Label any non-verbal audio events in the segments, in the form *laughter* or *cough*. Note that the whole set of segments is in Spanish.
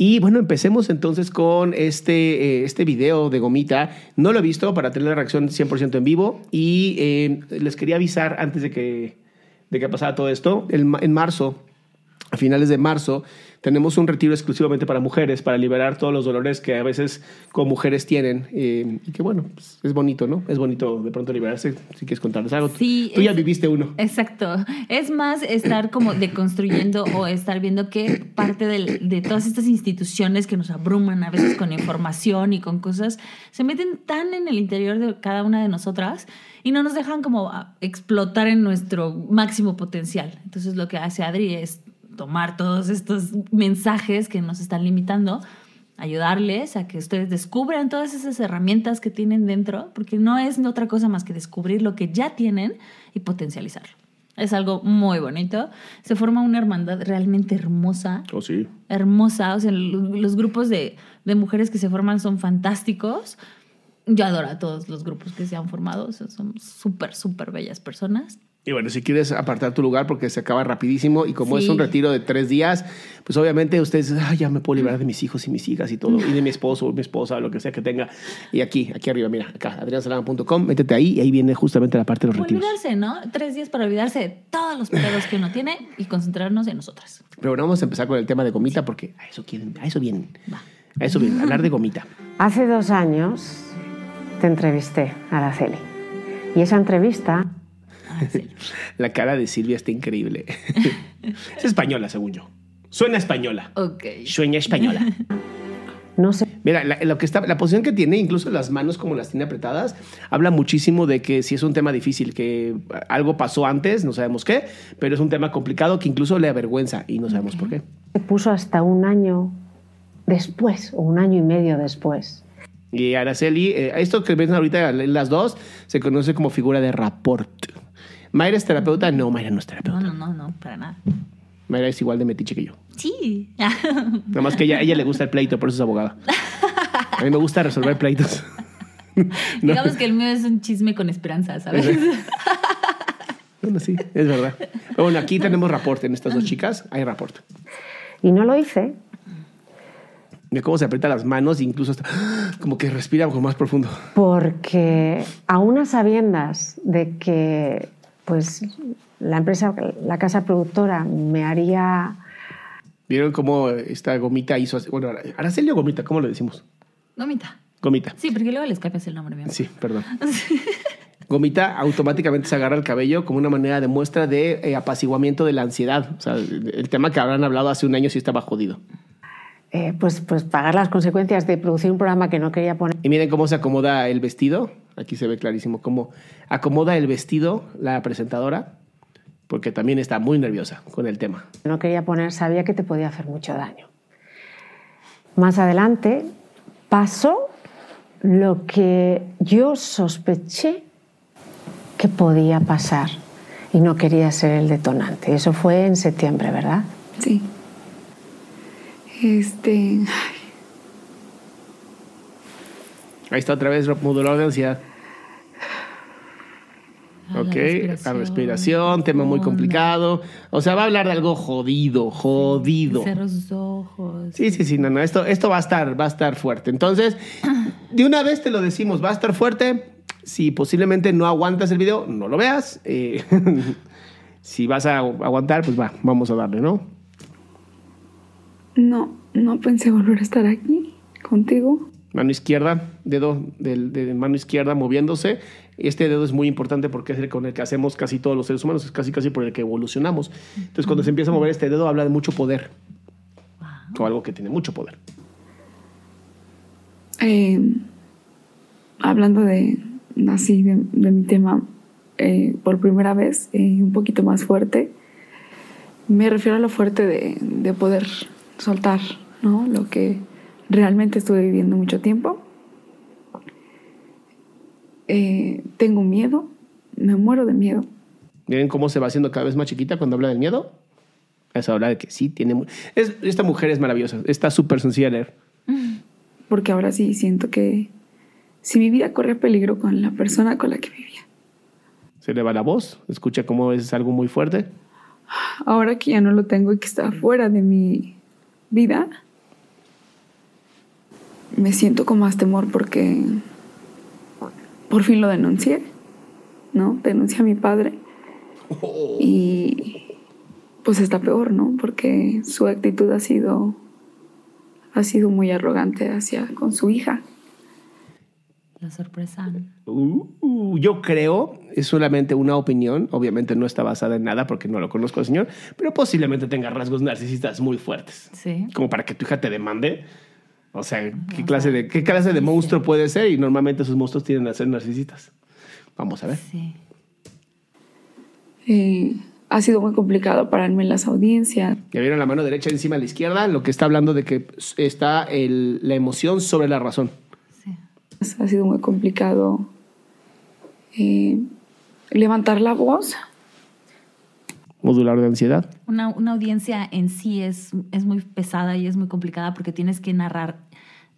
Y bueno, empecemos entonces con este, eh, este video de Gomita. No lo he visto para tener la reacción 100% en vivo y eh, les quería avisar antes de que, de que pasara todo esto. En marzo, a finales de marzo, tenemos un retiro exclusivamente para mujeres, para liberar todos los dolores que a veces como mujeres tienen. eh, y que bueno, pues, es bonito, ¿no? Es bonito de pronto liberarse. Si quieres contarles algo. Sí, Tú ya viviste uno. Exacto. Es más estar como deconstruyendo o estar viendo que parte del- de todas estas instituciones que nos abruman a veces con información y con cosas, se meten tan en el interior de cada una de nosotras y no nos dejan como explotar en nuestro máximo potencial. Entonces lo que hace Adri es tomar todos estos mensajes que nos están limitando ayudarles a que ustedes descubran todas esas herramientas que tienen dentro, porque no es otra cosa más que descubrir lo que ya tienen y potencializarlo. Es algo muy bonito. Se forma una hermandad realmente hermosa, Oh, sí. hermosa. O sea, lo- los grupos de, de mujeres que se forman son fantásticos. Yo adoro a todos los grupos que se han formado. O sea, son súper, súper bellas personas. Y bueno, si quieres apartar tu lugar porque se acaba rapidísimo y como es Sí. un retiro de tres días, pues obviamente ustedes, "Ay, ya me puedo liberar de mis hijos y mis hijas y todo, y de mi esposo o mi esposa, lo que sea que tenga. Y aquí, aquí arriba, mira, acá, adriansalama.com, métete ahí y ahí viene justamente la parte de los O retiros. olvidarse, ¿no? Tres días para olvidarse de todos los pecados que uno tiene y concentrarnos en nosotras. Pero bueno, vamos a empezar con el tema de gomita porque a eso quieren, a eso vienen. A eso vienen, hablar de gomita. Hace dos años te entrevisté, Araceli. Y esa entrevista. *laughs* La cara de Silvia está increíble. *laughs* es española, según yo. Suena española. Ok. Sueña española. *laughs* no se Mira, la, lo que está, la posición que tiene, incluso las manos como las tiene apretadas, habla muchísimo de que si es un tema difícil, que algo pasó antes, no sabemos qué, pero es un tema complicado que incluso le avergüenza y no sabemos por qué. puso hasta un año después, o un año y medio después. Y Araceli, eh, esto que ven ahorita las dos, se conoce como figura de rapport. ¿Mayra es terapeuta? No, Mayra no es No, terapeuta. no, no, no, para nada. Mayra es igual de metiche que yo. Sí. *laughs* Nada más que ella, a ella le gusta el pleito, por eso es abogada. A mí me gusta resolver pleitos. No. *laughs* Digamos que el mío es un chisme con esperanza, ¿sabes? Bueno, sí, es verdad. Bueno, aquí tenemos rapport en estas dos chicas. Hay rapport. Y no lo hice Mira cómo se aprieta las manos e incluso hasta, *gasps* como que respira como más profundo. porque a unas sabiendas de que pues la empresa, la casa productora me haría ¿Vieron cómo esta gomita hizo así? Bueno, Araceli o gomita, ¿cómo lo decimos? Gomita. Gomita. Sí, porque luego les cambias el nombre, mi amor. Sí, perdón. *laughs* Gomita automáticamente se agarra el cabello como una manera de muestra de eh, apaciguamiento de la ansiedad. O sea, el tema que habrán hablado hace un año sí estaba jodido. eh, pues, pues pagar las consecuencias de producir un programa que no quería poner. Y miren cómo se acomoda el vestido. Aquí se ve clarísimo cómo acomoda el vestido la presentadora, porque también está muy nerviosa con el tema. no quería poner, sabía que te podía hacer mucho daño. Más adelante pasó lo que yo sospeché que podía pasar y no quería ser el detonante. Eso fue en septiembre, ¿verdad? Sí. Este. Ahí está otra vez modulador de ansiedad. Ok, la la respiración tema muy complicado. O sea, va a hablar de algo jodido, jodido. Cerró sus ojos. Sí, sí, sí, no, no, esto, esto va a estar, va a estar fuerte. Entonces, *clears throat* de una vez te lo decimos, va a estar fuerte. Si posiblemente no aguantas el video, no lo veas. Eh, *laughs* si vas a aguantar, pues va, vamos a darle, ¿no? No, no pensé volver a estar aquí contigo. Mano izquierda, dedo de, de mano izquierda moviéndose. Este dedo es muy importante porque es el con el que hacemos casi todos los seres humanos, es casi casi por el que evolucionamos. Entonces, cuando se empieza a mover este dedo, habla de mucho poder. O algo que tiene mucho poder. Eh, hablando de así de, de mi tema eh, por primera vez, eh, un poquito más fuerte, me refiero a lo fuerte de, de poder soltar, ¿no? Lo que realmente estuve viviendo mucho tiempo. Eh, tengo miedo, me muero de miedo. Miren cómo se va haciendo cada vez más chiquita cuando habla del miedo. Es habla de que sí tiene. Es, esta mujer es maravillosa, está súper sencilla de leer. porque ahora sí siento que si mi vida corre peligro con la persona con la que vivía. Se le va la voz, escucha cómo es algo muy fuerte. Ahora que ya no lo tengo y que está fuera de mi vida, me siento con más temor porque por fin lo denuncié, ¿no? Denuncié a mi padre y pues está peor, ¿no? Porque su actitud ha sido ha sido muy arrogante hacia con su hija. La sorpresa. Uh, yo creo, es solamente una opinión, obviamente no está basada en nada porque no lo conozco al señor, pero posiblemente tenga rasgos narcisistas muy fuertes. Sí. Como para que tu hija te demande. O sea, ¿qué clase de, qué clase de monstruo puede ser? Y normalmente esos monstruos tienden a ser narcisistas. Vamos a ver. Sí. Eh, ha sido muy complicado pararme en las audiencias. Ya vieron la mano derecha encima de la izquierda, lo que está hablando de que está el- la emoción sobre la razón. Sí. Ha sido muy complicado eh, levantar la voz. Modular de ansiedad. Una, una audiencia en sí es, es muy pesada y es muy complicada porque tienes que narrar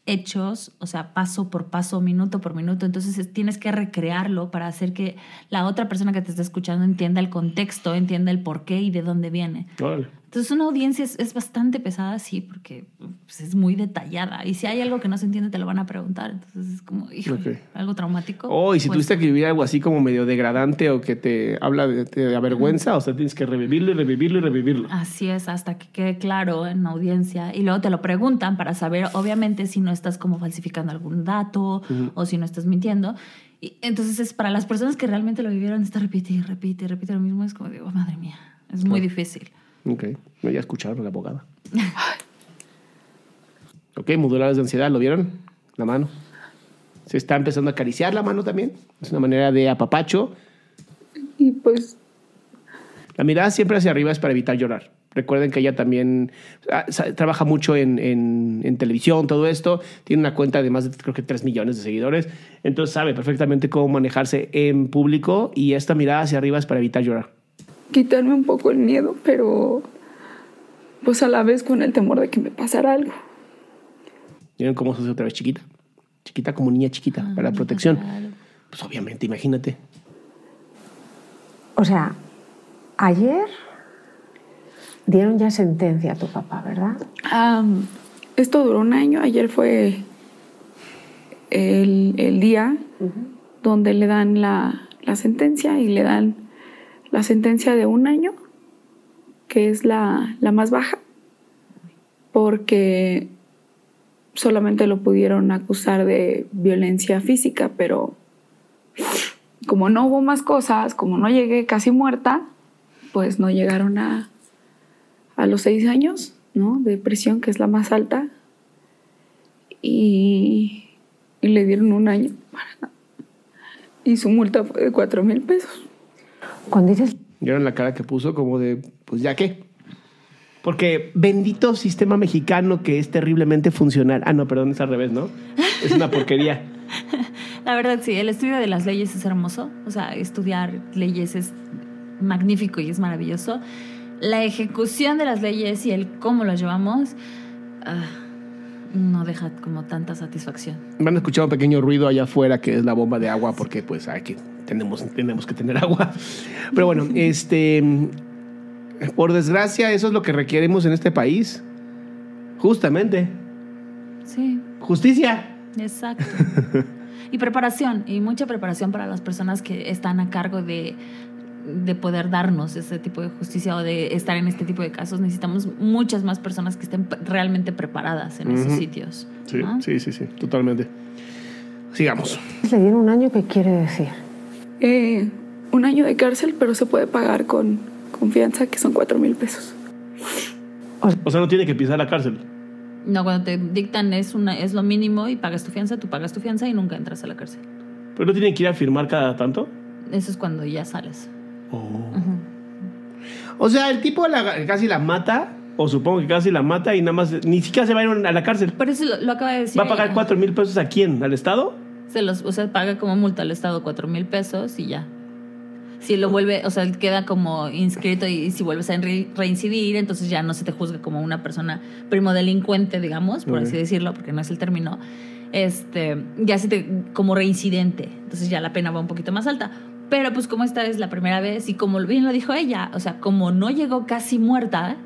hechos, o sea, paso por paso, minuto por minuto. Entonces es- tienes que recrearlo para hacer que la otra persona que te está escuchando entienda el contexto, entienda el por qué y de dónde viene. Órale. Entonces una audiencia es, es bastante pesada, sí, porque pues, es muy detallada. Y si hay algo que no se entiende, te lo van a preguntar. Entonces es como, hijo, algo traumático. Oh, y si pues, tuviste que vivir algo así como medio degradante o que te habla de, avergüenza, o sea, tienes que revivirlo y revivirlo y revivirlo. Así es, hasta que quede claro en la audiencia. Y luego te lo preguntan para saber, obviamente, si no estás como falsificando algún dato o si no estás mintiendo. Y entonces, es para las personas que realmente lo vivieron, está repite y repite y repite lo mismo. Es como digo, madre mía, es muy difícil. Ok, no, ya escucharon a la abogada. ok, modulares de ansiedad, ¿lo vieron? La mano. Se está empezando a acariciar la mano también. Es una manera de apapacho. Y pues La mirada siempre hacia arriba es para evitar llorar. Recuerden que ella también ah, trabaja mucho en, en- en televisión, todo esto. Tiene una cuenta de más de, creo que 3 millones de seguidores. Entonces sabe perfectamente cómo manejarse en público y esta mirada hacia arriba es para evitar llorar. Quitarme un poco el miedo, pero pues a la vez con el temor de que me pasara algo. ¿Vieron cómo se hace otra vez chiquita? Chiquita como niña chiquita, para protección. Pues obviamente, imagínate. O sea, ayer dieron ya sentencia a tu papá, ¿verdad? Esto duró un año, ayer fue el, el día donde le dan la, la sentencia y le dan la sentencia de un año, que es la, la más baja, porque solamente lo pudieron acusar de violencia física, pero como no hubo más cosas, como no llegué casi muerta, pues no llegaron a, a los seis años, ¿no? De prisión, que es la más alta. Y, y le dieron un año. Y su multa fue de cuatro mil pesos. Cuando dices ¿Vieron la cara que puso como de, pues ya qué? Porque bendito sistema mexicano que es terriblemente funcional. Ah, no, perdón, es al revés, ¿no? Es una porquería. *laughs* La verdad, sí, el estudio de las leyes es hermoso. O sea, estudiar leyes es magnífico y es maravilloso. La ejecución de las leyes y el cómo las llevamos ah, no deja como tanta satisfacción. Van a escuchar un pequeño ruido allá afuera que es la bomba de agua porque pues hay que, tenemos, tenemos que tener agua. Pero bueno, este, por desgracia, eso es lo que requeremos en este país. Justamente. Sí, Justicia. exacto. Y preparación, y mucha preparación para las personas que están a cargo de de poder darnos ese tipo de justicia o de estar en este tipo de casos, necesitamos muchas más personas que estén realmente preparadas en esos sitios. Sí, ¿no? sí, sí, sí, totalmente. Sigamos. Le dieron un año, ¿qué quiere decir? Eh, un año de cárcel, pero se puede pagar con confianza, que son cuatro mil pesos. O sea, no tiene que pisar la cárcel. No, cuando te dictan es, una, es lo mínimo y pagas tu fianza, tú pagas tu fianza y nunca entras a la cárcel. Pero no tienen que ir a firmar cada tanto. Eso es cuando ya sales. O sea, el tipo la- casi la mata, o supongo que casi la mata y nada más, ni siquiera se va a ir a la cárcel. Pero eso lo, lo acaba de decir. ¿Va a pagar cuatro mil pesos a quién? ¿Al Estado? Se los, o sea, paga como multa al Estado cuatro mil pesos y ya. Si lo vuelve, o sea, queda como inscrito y si vuelves a re- reincidir, entonces ya no se te juzga como una persona primo delincuente, digamos, por así decirlo, porque no es el término. Este, ya se te, como reincidente, entonces ya la pena va un poquito más alta. Pero pues como esta es la primera vez y como bien lo dijo ella, o sea, como no llegó casi muerta,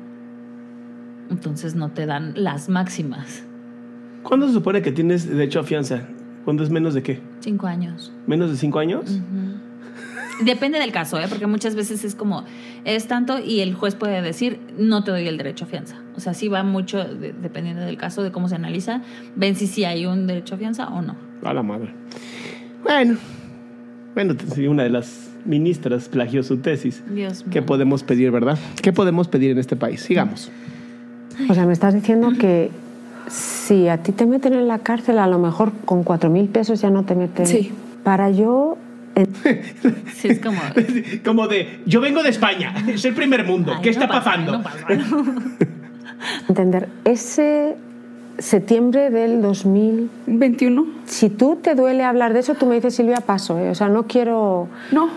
entonces no te dan las máximas. ¿Cuándo se supone que tienes derecho a fianza? ¿Cuándo es menos de qué? Cinco años. ¿Menos de cinco años? Depende del caso, ¿eh? porque muchas veces es como, es tanto y el juez puede decir, no te doy el derecho a fianza. O sea, sí va mucho, de- dependiendo del caso, de cómo se analiza, ven si sí hay un derecho a fianza o no. A la madre. Bueno, bueno, una de las ministras plagió su tesis. Dios mío. ¿Qué podemos pedir, verdad? ¿Qué podemos pedir en este país? Sigamos. O sea, me estás diciendo que si a ti te meten en la cárcel, a lo mejor con cuatro mil pesos ya no te meten. Sí. Para yo en- *laughs* Sí, es como... *laughs* Como de, yo vengo de España, *laughs* es el primer mundo, "Ay, ¿qué no está pasa, pasando? no pasa". entender, ese septiembre del 2000, 21. si tú te duele hablar de eso, tú me dices, Silvia, paso. ¿eh? O sea, no quiero... No,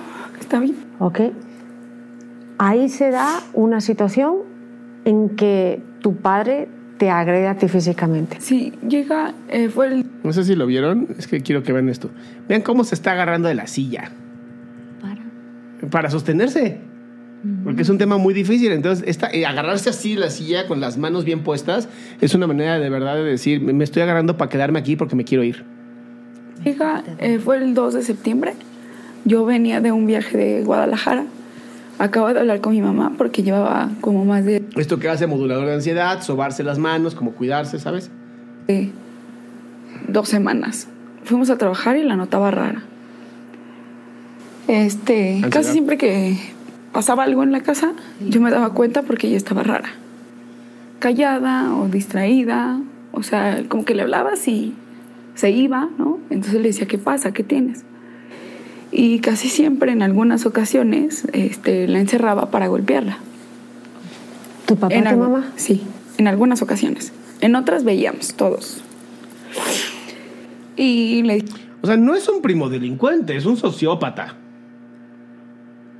está bien. ¿Ok? Ahí se da una situación en que tu padre te agrede a ti físicamente. Sí, llega, eh, fue el No sé si lo vieron, es que quiero que vean esto. Vean cómo se está agarrando de la silla Para. para sostenerse. Porque es un tema muy difícil. Entonces, esta, eh, agarrarse así de la silla con las manos bien puestas es una manera de verdad de decir, me me estoy agarrando para quedarme aquí porque me quiero ir. Llega, eh, fue el 2 de septiembre. Yo venía de un viaje de Guadalajara. Acabo de hablar con mi mamá porque llevaba como más de Esto que hace modulador de ansiedad, sobarse las manos, como cuidarse, ¿sabes? dos semanas. Fuimos a trabajar y la notaba rara. Este, Ansiedad. casi siempre que pasaba algo en la casa, yo me daba cuenta porque ella estaba rara. Callada o distraída, o sea, como que le hablabas y se iba, ¿no? Entonces le decía, ¿qué pasa? ¿Qué tienes? Y casi siempre, en algunas ocasiones, este, la encerraba para golpearla. ¿Tu papá y En tu algu- mamá? Sí, en algunas ocasiones. En otras veíamos todos. Y le O sea, no es un primo delincuente, es un sociópata.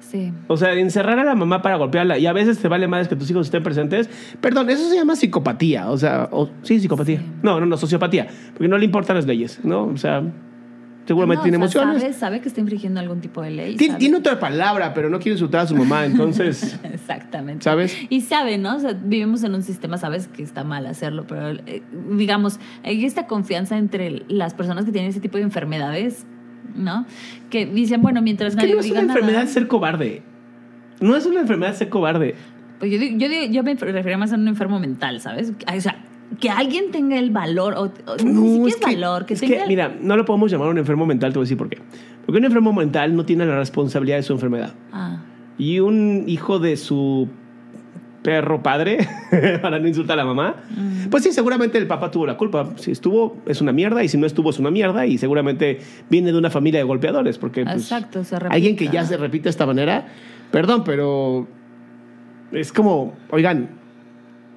Sí. O sea, encerrar a la mamá para golpearla y a veces te vale más que tus hijos estén presentes. Perdón, eso se llama psicopatía. O sea, o- sí, psicopatía. Sí. No, no, no, sociopatía. Porque no le importan las leyes, ¿no? O sea, seguramente No, tiene o sea, emociones. Sabe, sabe que está infringiendo algún tipo de ley. Tien- Tiene otra palabra, pero no quiere insultar a su mamá, entonces, *laughs* Exactamente. ¿sabes? Y sabe, ¿no? O sea, vivimos en un sistema, sabes que está mal hacerlo, pero eh, digamos, hay esta confianza entre las personas que tienen ese tipo de enfermedades, ¿no? Que dicen, bueno, mientras nadie no es una nada, enfermedad ser cobarde. No es una enfermedad ser cobarde. Pues yo, yo, yo me refería más a un enfermo mental, ¿sabes? O sea, que alguien tenga el valor, o, o ni siquiera es valor, que es tenga... que, mira, no lo podemos llamar un enfermo mental, te voy a decir por qué. Porque un enfermo mental no tiene la responsabilidad de su enfermedad. Ah, Y un hijo de su perro padre, *laughs* para no insultar a la mamá, pues sí, seguramente el papá tuvo la culpa. Si estuvo, es una mierda, y si no estuvo, es una mierda, y seguramente viene de una familia de golpeadores, porque pues, Exacto, se alguien que ya se repite de esta manera, perdón, pero es como, oigan,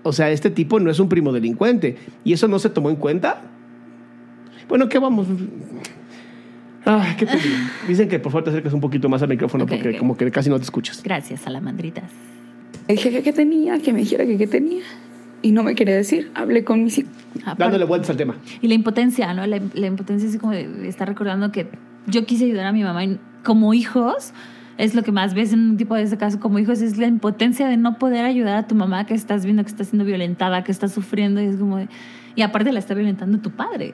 o sea, este tipo no es un primo delincuente, y eso no se tomó en cuenta. Bueno, ¿qué vamos? Ah, ¿qué te digo? *laughs* Dicen que por favor te acerques un poquito más al micrófono porque como que casi no te escuchas. Gracias, salamandritas. le dije que qué tenía, que me dijera que qué tenía. Y no me quería decir. Hablé con mi psic- Aparte- Dándole vueltas al tema. Y la impotencia, ¿no? La, la impotencia es como de de estar recordando que yo quise ayudar a mi mamá y como hijos, es lo que más ves en un tipo de ese caso como hijos, es la impotencia de no poder ayudar a tu mamá que estás viendo que está siendo violentada, que está sufriendo y es como de- y aparte la está violentando tu padre.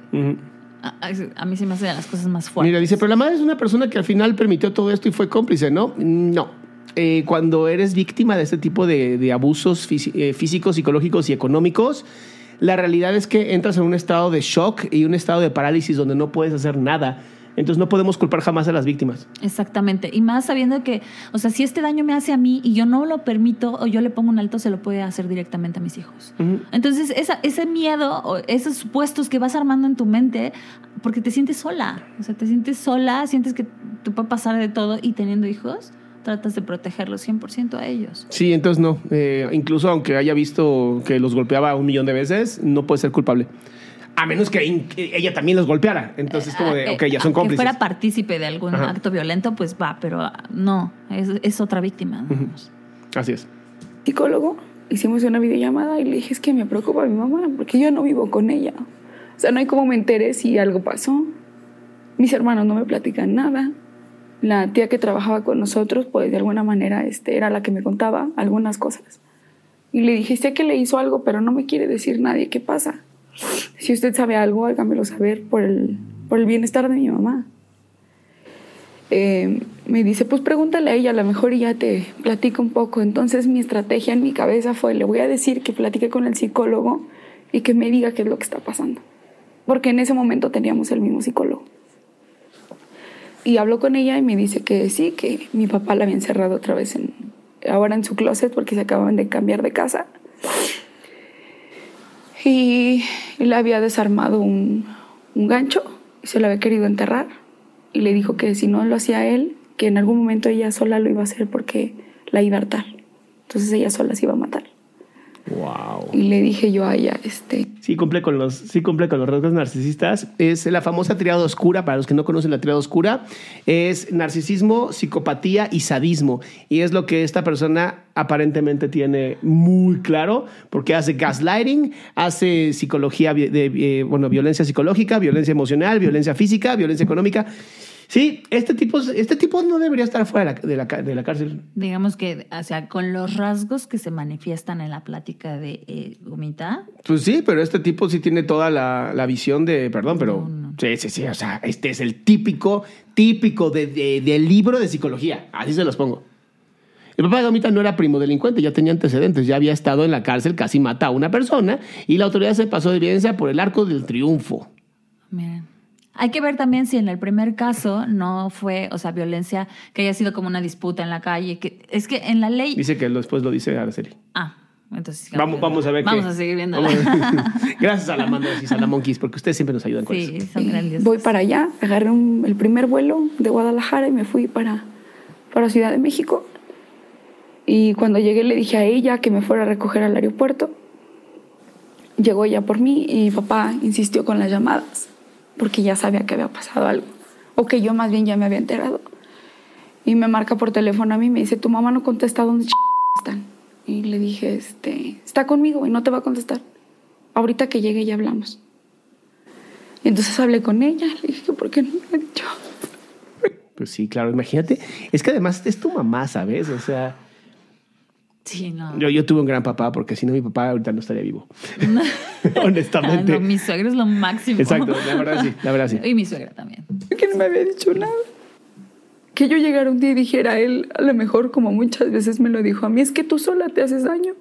A, a- a mí se me hace de las cosas más fuertes. Mira, dice, pero la madre es una persona que al final permitió todo esto y fue cómplice, ¿no? No. eh, cuando eres víctima de este tipo de, de abusos eh, físicos, psicológicos y económicos, la realidad es que entras en un estado de shock y un estado de parálisis donde no puedes hacer nada. Entonces no podemos culpar jamás a las víctimas. Exactamente. Y más sabiendo que, o sea, si este daño me hace a mí y yo no lo permito o yo le pongo un alto, se lo puede hacer directamente a mis hijos. Entonces, esa, ese miedo o esos supuestos que vas armando en tu mente, porque te sientes sola. O sea, te sientes sola, sientes que te puede pasar de todo y teniendo hijos, tratas de protegerlos 100% a ellos. Sí, entonces no. Eh, incluso aunque haya visto que los golpeaba un millón de veces, no puede ser culpable. A menos que que ella también los golpeara. Entonces es como de, Ah, ok, ya son que cómplices. fuera partícipe de algún Ajá. acto violento, pues va, pero ah, no, es, es otra víctima. digamos. Así es. psicólogo, hicimos una videollamada y le dije, es que me preocupa mi mamá, porque yo no vivo con ella. O sea, no hay cómo me entere si algo pasó. Mis hermanos no me platican nada. La tía que trabajaba con nosotros, pues de alguna manera este, era la que me contaba algunas cosas. Y le dije, sé que le hizo algo, pero no me quiere decir nadie qué pasa. Si usted sabe algo, hágamelo saber por el, por el bienestar de mi mamá. Eh, me dice, pues pregúntale a ella, a lo mejor ella te platica un poco. Entonces mi estrategia en mi cabeza fue, le voy a decir que platique con el psicólogo y que me diga qué es lo que está pasando. Porque en ese momento teníamos el mismo psicólogo. Y hablo con ella y me dice que sí, que mi papá la había encerrado otra vez en, ahora en su closet porque se acaban de cambiar de casa. Y le había desarmado un, un gancho y se lo había querido enterrar. Y le dijo que si no lo hacía él, que en algún momento ella sola lo iba a hacer porque la iba a hartar. Entonces ella sola se iba a matar. Wow. Y le dije yo a ella, este, Sí cumple con los, sí cumple con los rasgos narcisistas. Es la famosa triada oscura. Para los que no conocen la triada oscura, es narcisismo, psicopatía y sadismo. Y es lo que esta persona aparentemente tiene muy claro, porque hace gaslighting, hace psicología, de, eh, bueno, violencia psicológica, violencia emocional, violencia física, violencia económica. Sí, este tipo, este tipo no debería estar fuera de la, de la de la cárcel. Digamos que, o sea, con los rasgos que se manifiestan en la plática de eh, Gomita, Pues sí, pero este tipo sí tiene toda la, la visión de, perdón, pero No, no. sí, sí, sí, o sea, este es el típico, típico de, de- del libro de psicología, así se los pongo. El papá de Gomita no era primo delincuente, ya tenía antecedentes, ya había estado en la cárcel, casi mata a una persona y la autoridad se pasó de evidencia por el arco del triunfo. miren. Hay que ver también si en el primer caso no fue, o sea, violencia que haya sido como una disputa en la calle. Que, es que en la ley. Dice que después lo dice Araceli. Ah, entonces. Vamos, vamos a ver Vamos qué- a seguir viendo. *laughs* *laughs* Gracias a la Manda y a la Monkeys, porque ustedes siempre nos ayudan con Sí, eso. son grandiosos. voy para allá, agarré un- el primer vuelo de Guadalajara y me fui para, para Ciudad de México. Y cuando llegué le dije a ella que me fuera a recoger al aeropuerto. Llegó ella por mí y mi papá insistió con las llamadas porque ya sabía que había pasado algo o que yo más bien ya me había enterado. Y me marca por teléfono a mí y me dice, tu mamá no contesta, ¿dónde ch- están? Y le dije, este, está conmigo y no te va a contestar. Ahorita que llegue ya hablamos. Entonces hablé con ella, le dije, ¿por qué no me ha dicho? Pues sí, claro, imagínate. Es que además es tu mamá, ¿sabes? O sea, Sí, no. yo, yo tuve un gran papá, porque si no mi papá ahorita no estaría vivo. *laughs* *laughs* Honestamente. Ah, no, mi suegra es lo máximo. Exacto, la verdad sí, la verdad sí. Y mi suegra también. que no me había dicho nada. Que yo llegara un día y dijera a él, a lo mejor como muchas veces me lo dijo a mí, es que tú sola te haces daño.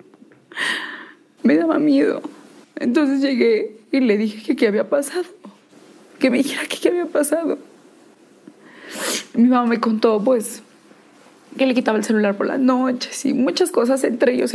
Me daba miedo. Entonces llegué y le dije que qué había pasado. Que me dijera que qué había pasado. Mi mamá me contó, pues, que le quitaba el celular por las noches y muchas cosas, entre ellos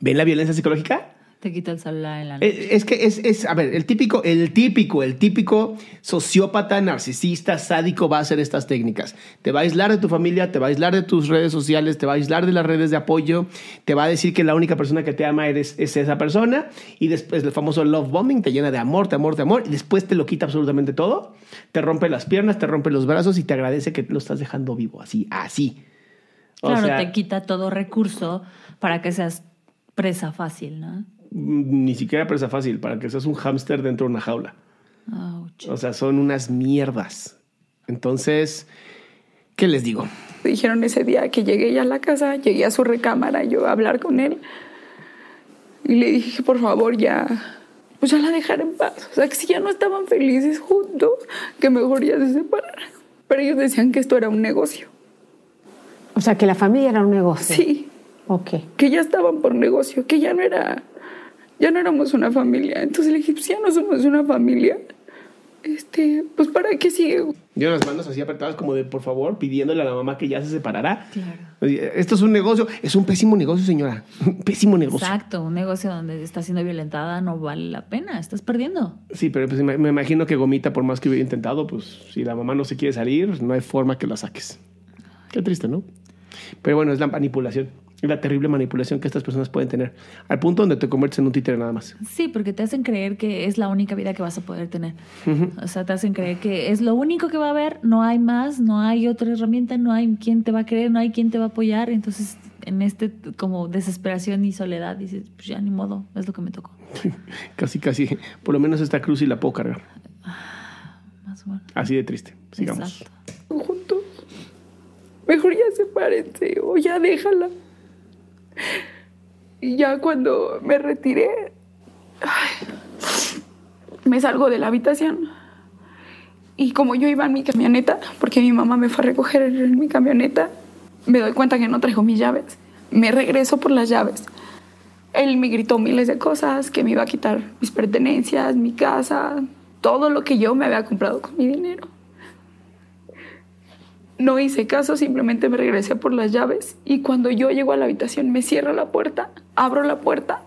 ¿Ven la violencia psicológica? Te quita el celular en la noche. Es que es, es, a ver, el típico, el típico, el típico sociópata, narcisista, sádico va a hacer estas técnicas. Te va a aislar de tu familia, te va a aislar de tus redes sociales, te va a aislar de las redes de apoyo, te va a decir que la única persona que te ama eres, es esa persona y después el famoso love bombing te llena de amor, de amor, de amor y después te lo quita absolutamente todo, te rompe las piernas, te rompe los brazos y te agradece que lo estás dejando vivo, así, así. O claro, sea, te quita todo recurso para que seas presa fácil, ¿no? mm, ni siquiera presa fácil, para que seas un hámster dentro de una jaula. Ouch. O sea, son unas mierdas. Entonces, ¿qué les digo? Dijeron ese día que llegué ya a la casa, llegué a su recámara, yo a hablar con él. Y le dije por favor ya, pues ya la dejara en paz. O sea, que si ya no estaban felices juntos, que mejor ya se separaran. Pero ellos decían que esto era un negocio. O sea, que la familia era un negocio. Sí, Ok. que ya estaban por negocio, que ya no era, ya no éramos una familia. Entonces le dije, pues ya no somos una familia. Este, pues para qué sigue. Yo las manos así apretadas como de por favor, pidiéndole a la mamá que ya se separara. Claro. Esto es un negocio, es un pésimo negocio, señora. *laughs* Un pésimo negocio. Exacto, un negocio donde está siendo violentada no vale la pena, estás perdiendo. Sí, pero pues, me imagino que Gomita, por más que hubiera intentado, pues si la mamá no se quiere salir, no hay forma que la saques. Qué triste, ¿no? Pero bueno, es la manipulación. La terrible manipulación que estas personas pueden tener. Al punto donde te conviertes en un títere nada más. Sí, porque te hacen creer que es la única vida que vas a poder tener. O sea, te hacen creer que es lo único que va a haber, no hay más, no hay otra herramienta, no hay quien te va a creer, no hay quien te va a apoyar. Entonces, en este como desesperación y soledad, dices, pues ya ni modo, es lo que me tocó. Casi, casi. Por lo menos esta cruz y la puedo cargar. Más o menos. Así de triste. Sigamos. Exacto. juntos. Mejor ya sepárense o ya déjala. Y ya cuando me retiré, me salgo de la habitación. Y como yo iba en mi camioneta, porque mi mamá me fue a recoger en mi camioneta, me doy cuenta que no traigo mis llaves. Me regreso por las llaves. Él me gritó miles de cosas, que me iba a quitar mis pertenencias, mi casa, todo lo que yo me había comprado con mi dinero. No hice caso, simplemente me regresé por las llaves y cuando yo llego a la habitación me cierra la puerta, abro la puerta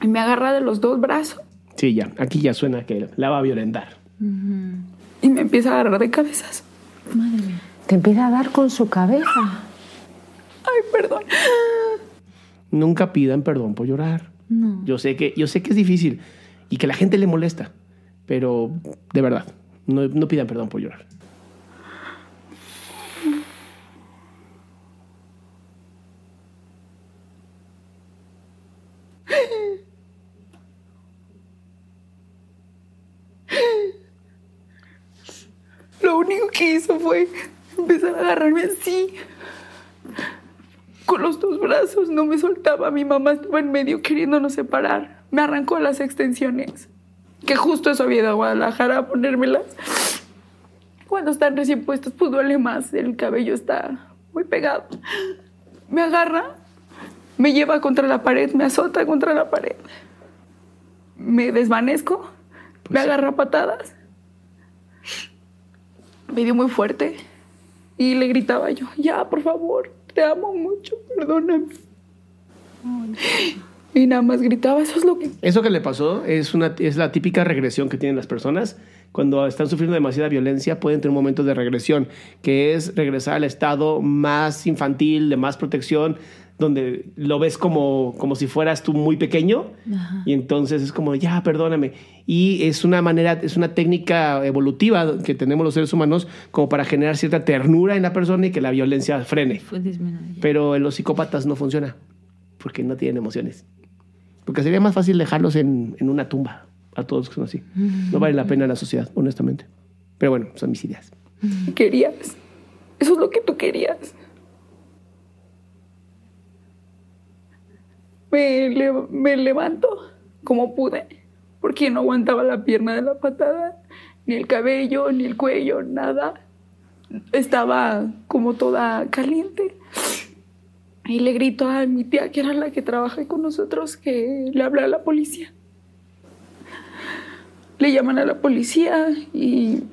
y me agarra de los dos brazos Sí, ya. Aquí ya suena que la va a violentar. y me empieza a agarrar de cabezas. Madre mía. Te empieza a dar con su cabeza. Ay, perdón. Nunca pidan perdón por llorar. No. Yo sé que, yo sé que es difícil y que la gente le molesta, pero de verdad, no, no pidan perdón por llorar. Lo único que hizo fue empezar a agarrarme así. Con los dos brazos, no me soltaba. Mi mamá estaba en medio queriéndonos separar. Me arrancó las extensiones. Que justo eso había ido a Guadalajara a ponérmelas. Cuando están recién puestas, pues duele más. El cabello está muy pegado. Me agarra, me lleva contra la pared, me azota contra la pared. Me desvanezco, me agarra a patadas me dio muy fuerte y le gritaba yo, ya, por favor, te amo mucho, perdóname. Y nada más gritaba, eso es lo que... Eso que le pasó es, una, es la típica regresión que tienen las personas. Cuando están sufriendo demasiada violencia pueden tener un momento de regresión, que es regresar al estado más infantil, de más protección, donde lo ves como, como si fueras tú muy pequeño y entonces es como, ya, perdóname. Y es una manera, es una técnica evolutiva que tenemos los seres humanos como para generar cierta ternura en la persona y que la violencia frene. Pero en los psicópatas no funciona, porque no tienen emociones. Porque sería más fácil dejarlos en, en una tumba a todos los que son así. No vale la pena la sociedad, honestamente. Pero bueno, son mis ideas. querías. Eso es lo que tú querías. Me, le- me levanto como pude, porque no aguantaba la pierna de la patada, ni el cabello, ni el cuello, nada. Estaba como toda caliente. Y le grito a mi tía, que era la que trabaja con nosotros, que le habla a la policía. Le llaman a la policía y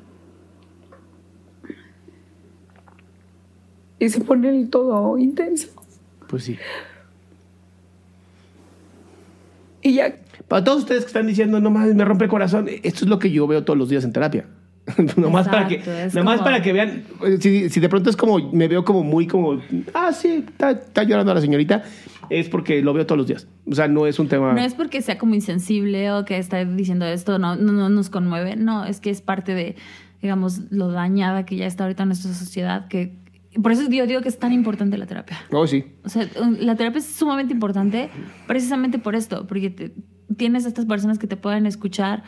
y se pone el todo intenso. Pues sí. Y ya, Para todos ustedes que están diciendo, no mames, me rompe el corazón, esto es lo que yo veo todos los días en terapia. *laughs* nomás para que, nomás como- para que vean, si, si de pronto es como, me veo como muy como, ah, sí, está, está llorando la señorita, es porque lo veo todos los días. O sea, no es un tema... No es porque sea como insensible o que está diciendo esto, no, no, no nos conmueve. No, es que es parte de, digamos, lo dañada que ya está ahorita nuestra sociedad. que Por eso yo digo que es tan importante la terapia. Oh, sí. O sea, la terapia es sumamente importante precisamente por esto, porque te- tienes a estas personas que te pueden escuchar,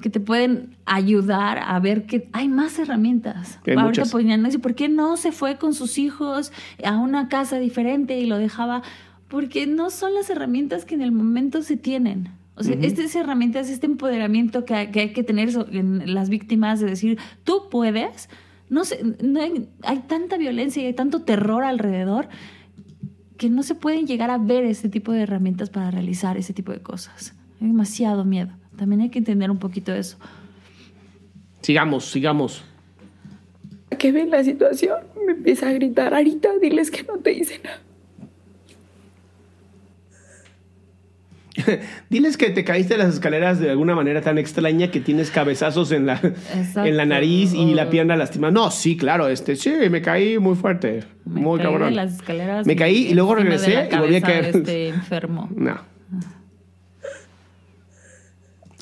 que te pueden ayudar a ver que hay más herramientas. Hay Ahorita ponían, ¿no? ¿por qué no se fue con sus hijos a una casa diferente y lo dejaba? Porque no son las herramientas que en el momento se tienen. O sea, estas herramientas, este empoderamiento que, hay- que tener en las víctimas de decir, tú puedes, no sé, no hay, hay tanta violencia y hay tanto terror alrededor que no se pueden llegar a ver ese tipo de herramientas para realizar ese tipo de cosas. Hay demasiado miedo. También hay que entender un poquito eso. Sigamos, sigamos. Que ven la situación, me empieza a gritar, Arita, diles que no te hice nada. *laughs* Diles que te caíste de las escaleras de alguna manera tan extraña que tienes cabezazos en la, Exacto. en la nariz y la pierna lastimada. No, sí, claro, este, sí, me caí muy fuerte. Me muy caí de cabrón. las escaleras Me caí y luego regresé y volví a caer. Este enfermo. *laughs* No.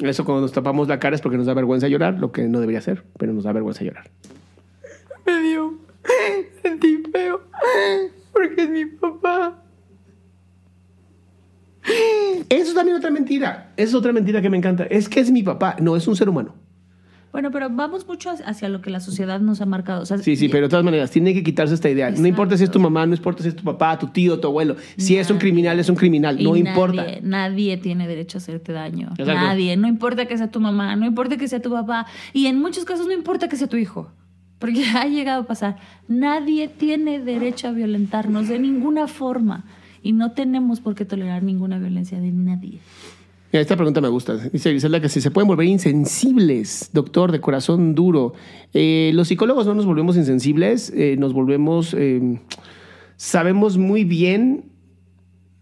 Eso cuando nos tapamos la cara es porque nos da vergüenza llorar, lo que no debería ser, pero nos da vergüenza llorar. Me dio, sentí feo, porque es mi papá. Eso es también otra mentira. Esa es otra mentira que me encanta. Es que es mi papá. No, es un ser humano. Bueno, pero vamos mucho hacia lo que la sociedad nos ha marcado. O sea, Sí, sí, pero de todas maneras, tiene que quitarse esta idea. No importa si es tu mamá, no importa si es tu papá, tu tío, tu abuelo. Si es un criminal, es un criminal. Y No nadie- importa. Nadie tiene derecho a hacerte daño. Exacto. Nadie. No importa que sea tu mamá, no importa que sea tu papá. Y en muchos casos no importa que sea tu hijo. Porque *laughs* ha llegado a pasar. Nadie tiene derecho a violentarnos de ninguna forma. Y no tenemos por qué tolerar ninguna violencia de nadie. Esta pregunta me gusta. Dice Griselda que si se pueden volver insensibles, doctor, de corazón duro. Eh, los psicólogos no nos volvemos insensibles, eh, nos volvemos. eh, sabemos muy bien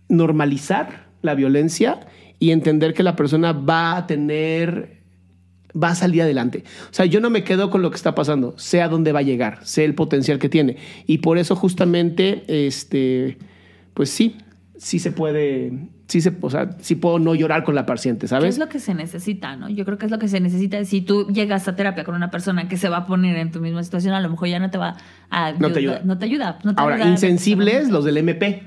normalizar la violencia y entender que la persona va a tener. va a salir adelante. O sea, yo no me quedo con lo que está pasando, sé a dónde va a llegar, sé el potencial que tiene. Y por eso, justamente, este. Pues sí, sí se puede. Sí, se, o sea, sí puedo no llorar con la paciente, ¿Qué ¿sabes? es lo que se necesita, no? Yo creo que es lo que se necesita. Si tú llegas a terapia con una persona que se va a poner en tu misma situación, a lo mejor ya no te va a No te ayuda. No te ayuda. no te Ahora, ayuda insensibles, los del MP.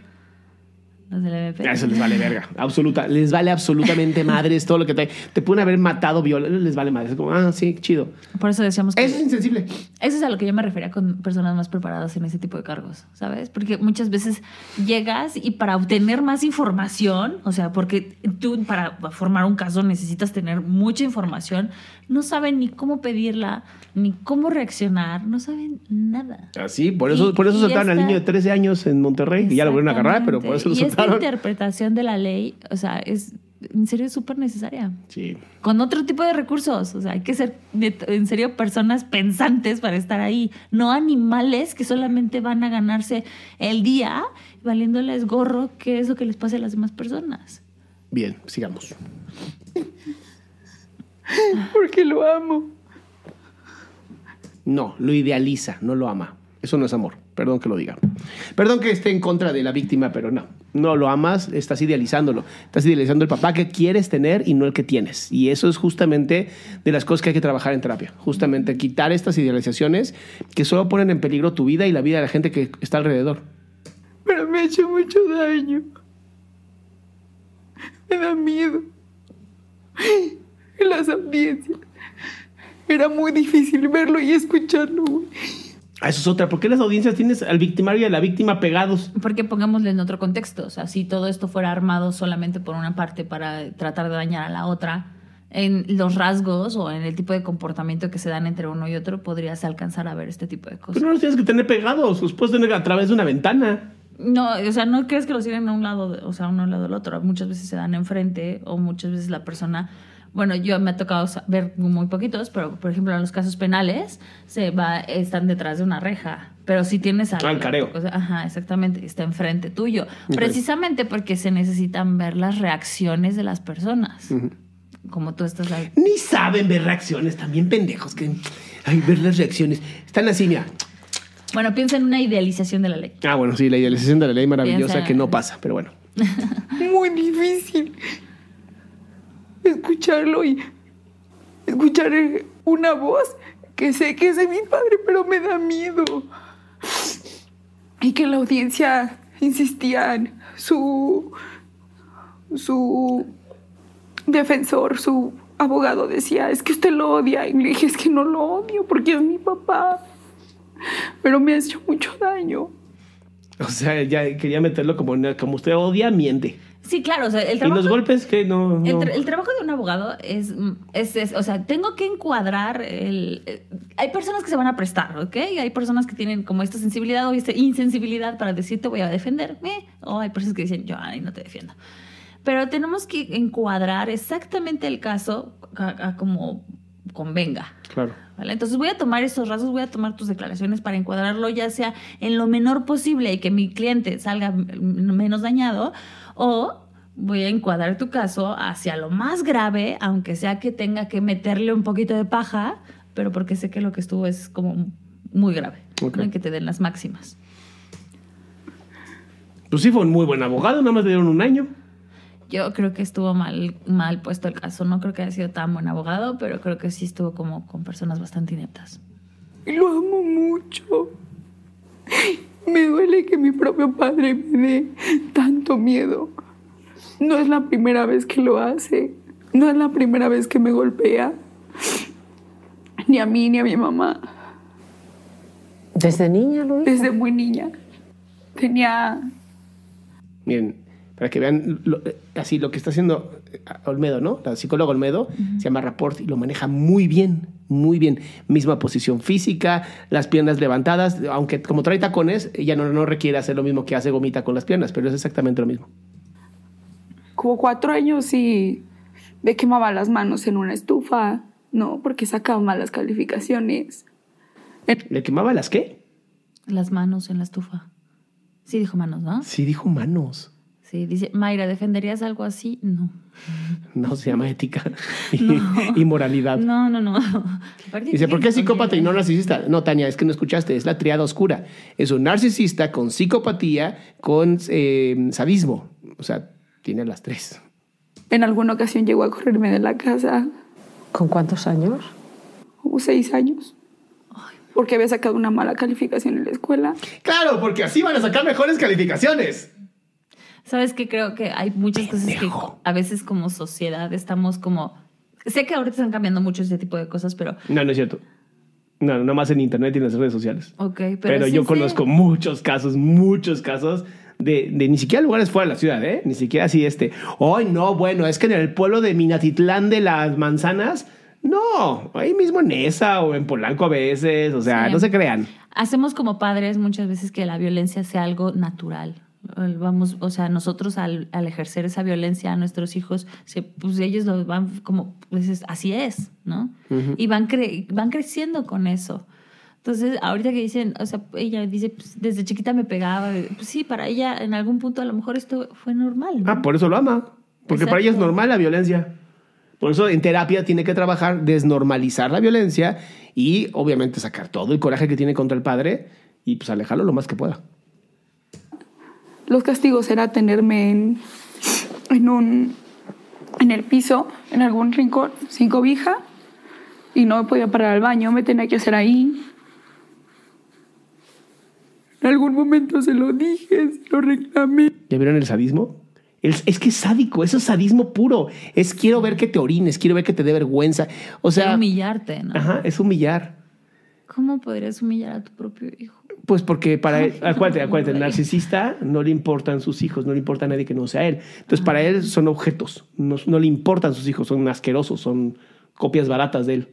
Los del MP. Eso les vale verga. Absoluta. Les vale absolutamente madres todo lo que te. Te pueden haber matado, viola. Les vale madres. Es como, ah, sí, chido. Por eso decíamos que Eso es insensible. eso es a lo que yo me refería con personas más preparadas en ese tipo de cargos, ¿sabes? Porque muchas veces llegas y para obtener más información, o sea, porque tú para formar un caso necesitas tener mucha información, no saben ni cómo pedirla, ni cómo reaccionar, no saben nada. Así, por eso, Y- por eso soltaron al niño de 13 años en Monterrey. Y ya lo volvieron a agarrar, pero por eso lo Exactamente. Soltaron. interpretación de la ley, o sea, es en serio súper necesaria. Sí. Con otro tipo de recursos. O sea, hay que ser en serio personas pensantes para estar ahí. No animales que solamente van a ganarse el día valiéndoles gorro que es lo que les pase a las demás personas. Bien, sigamos. Porque lo amo. No, lo idealiza, no lo ama. Eso no es amor. Perdón que lo diga. Perdón que esté en contra de la víctima, pero no. No lo amas, estás idealizándolo. Estás idealizando el papá que quieres tener y no el que tienes. Y eso es justamente de las cosas que hay que trabajar en terapia. Justamente quitar estas idealizaciones que solo ponen en peligro tu vida y la vida de la gente que está alrededor. Pero me ha hecho mucho daño. Me da miedo. En las. Era muy difícil verlo y escucharlo. Ah, Eso es otra. ¿Por qué las audiencias tienes al victimario y a la víctima pegados? Porque pongámosle en otro contexto. O sea, si todo esto fuera armado solamente por una parte para tratar de dañar a la otra, en los rasgos o en el tipo de comportamiento que se dan entre uno y otro, podrías alcanzar a ver este tipo de cosas. Pues no los tienes que tener pegados. Los puedes tener a través de una ventana. No, o sea, no crees que los tienen a un lado, o sea, uno al lado del otro. Muchas veces se dan enfrente o muchas veces la persona, bueno, yo me ha tocado ver muy poquitos, pero por ejemplo en los casos penales se va, están detrás de una reja, pero si tienes algo, Ah, el careo. o sea, ajá, exactamente, está enfrente tuyo, precisamente porque se necesitan ver las reacciones de las personas, como tú estás ahí. Ni saben ver reacciones, también pendejos que. Ay, ver las reacciones. Están así, mira. Bueno, piensa en una idealización de la ley. Ah, bueno, sí, la idealización de la ley maravillosa Piensa- que no pasa, pero bueno. *laughs* Muy difícil. Escucharlo y escuchar una voz que sé que es de mi padre, pero me da miedo. Y que la audiencia insistía en su su defensor, su abogado decía, es que usted lo odia. Y le dije, es que no lo odio porque es mi papá. Pero me ha hecho mucho daño. O sea, ya quería meterlo como, una- como usted odia, miente. Sí, claro, o sea, el Y trabajo... los golpes que no. El, no. tra- el trabajo de un abogado es, es, es- o sea, tengo que encuadrar el, eh, hay personas que se van a prestar, ¿ok? Hay personas que tienen como esta sensibilidad o esta insensibilidad para decir te voy a defender, ¿eh? o hay personas que dicen yo ay, no te defiendo. Pero tenemos que encuadrar exactamente el caso a, a como convenga. Claro. ¿vale? Entonces voy a tomar esos rasgos, voy a tomar tus declaraciones para encuadrarlo ya sea en lo menor posible y que mi cliente salga menos dañado o voy a encuadrar tu caso hacia lo más grave, aunque sea que tenga que meterle un poquito de paja, pero porque sé que lo que estuvo es como muy grave, Ok. ¿no? Y que te den las máximas. Pues sí, fue un muy buen abogado, nada más le dieron un año. Yo creo que estuvo mal, mal puesto el caso. No creo que haya sido tan buen abogado, pero creo que sí estuvo como con personas bastante ineptas. Y lo amo mucho. Me duele que mi propio padre me dé tanto miedo. No es la primera vez que lo hace. No es la primera vez que me golpea. Ni a mí ni a mi mamá. ¿Desde niña lo hizo? Desde muy niña. Tenía Miren, para que vean lo- así lo que está haciendo Olmedo, ¿no? La psicóloga Olmedo se llama Rapport y lo maneja muy bien, muy bien. Misma posición física, las piernas levantadas, aunque como trae tacones, ella no, no requiere hacer lo mismo que hace Gomita con las piernas, pero es exactamente lo mismo. como cuatro años y me quemaba las manos en una estufa. No, porque sacaba malas calificaciones. ¿Le quemaba las qué? Las manos en la estufa. Sí, dijo manos, ¿no? Sí, dijo manos. Sí, dice, Mayra, ¿defenderías algo así? No. No, se llama ética y, *laughs* y moralidad. No, no, no. Dice, ¿por qué ¿quién- psicópata y no narcisista? No, Tania, es que no escuchaste, es la triada oscura. Es un narcisista con psicopatía, con eh, sadismo. O sea, tiene las tres. En alguna ocasión llegó a correrme de la casa, ¿Con cuántos años? como seis años, porque había sacado una mala calificación en la escuela. Claro, porque así van a sacar mejores calificaciones. Sabes que creo que hay muchas cosas que a veces como sociedad estamos como... Sé que ahorita están cambiando mucho ese tipo de cosas, pero... No, no es cierto. No, no más en internet y en las redes sociales. Ok, pero, Pero, sí yo conozco muchos casos, muchos casos de, de ni siquiera lugares fuera de la ciudad, ¿eh? Ni siquiera así este. Ay, no, bueno, es que en el pueblo de Minatitlán de las manzanas, no, ahí mismo en esa o en Polanco a veces, o sea, Sí. no se crean. Hacemos como padres muchas veces que la violencia sea algo natural. Vamos, o sea, nosotros al, al ejercer esa violencia a nuestros hijos, se, pues ellos lo van como, pues es- así es, ¿no? Y van, cre- van creciendo con eso. Entonces, ahorita que dicen, o sea, ella dice, pues, desde chiquita me pegaba, pues sí, para ella en algún punto a lo mejor esto fue normal. ¿no? Ah, por eso lo ama. Porque para ella es Exacto. normal la violencia. Por eso en terapia tiene que trabajar, desnormalizar la violencia y obviamente sacar todo el coraje que tiene contra el padre y pues alejarlo lo más que pueda. Los castigos era tenerme en, en un en el piso, en algún rincón, sin cobija, y no me podía parar al baño, me tenía que hacer ahí. En algún momento se lo dije, se lo reclamé. ¿Ya vieron el sadismo? El- es que es sádico, eso es sadismo puro. Es quiero ver que te orines, quiero ver que te dé vergüenza. O sea, humillarte, ¿no? ajá, es humillar. ¿Cómo podrías humillar a tu propio hijo? Pues porque para él, *laughs* acuérdate, acuérdate, el narcisista no le importan sus hijos, no le importa a nadie que no sea él. Entonces, para él son objetos, no, no le importan sus hijos, son asquerosos, son copias baratas de él.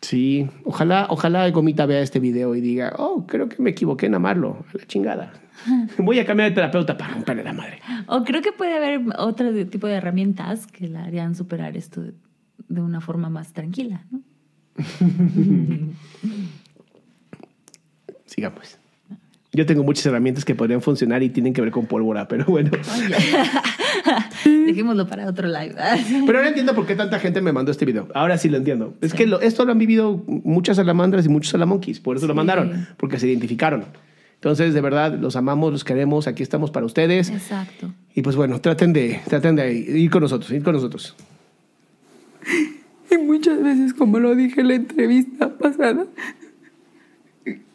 Sí, ojalá, ojalá Gomita vea este video y diga, oh, creo que me equivoqué en amarlo, a la chingada. *laughs* Voy a cambiar de terapeuta para romperle la madre. O creo que puede haber otro tipo de herramientas que la harían superar esto de, de una forma más tranquila, ¿no? *laughs* Sigamos. Yo tengo muchas herramientas que podrían funcionar y tienen que ver con pólvora, pero bueno. Dejémoslo para otro live. *laughs* Pero ahora entiendo por qué tanta gente me mandó este video. Ahora sí lo entiendo. Es que lo- esto lo han vivido muchas salamandras y muchos salamonquis, por eso lo Sí. mandaron, porque se identificaron. Entonces, de verdad, los amamos, los queremos, aquí estamos para ustedes. Exacto. Y pues bueno, traten de, traten de ir con nosotros, ir con nosotros. *laughs* Y muchas veces, como lo dije en la entrevista pasada,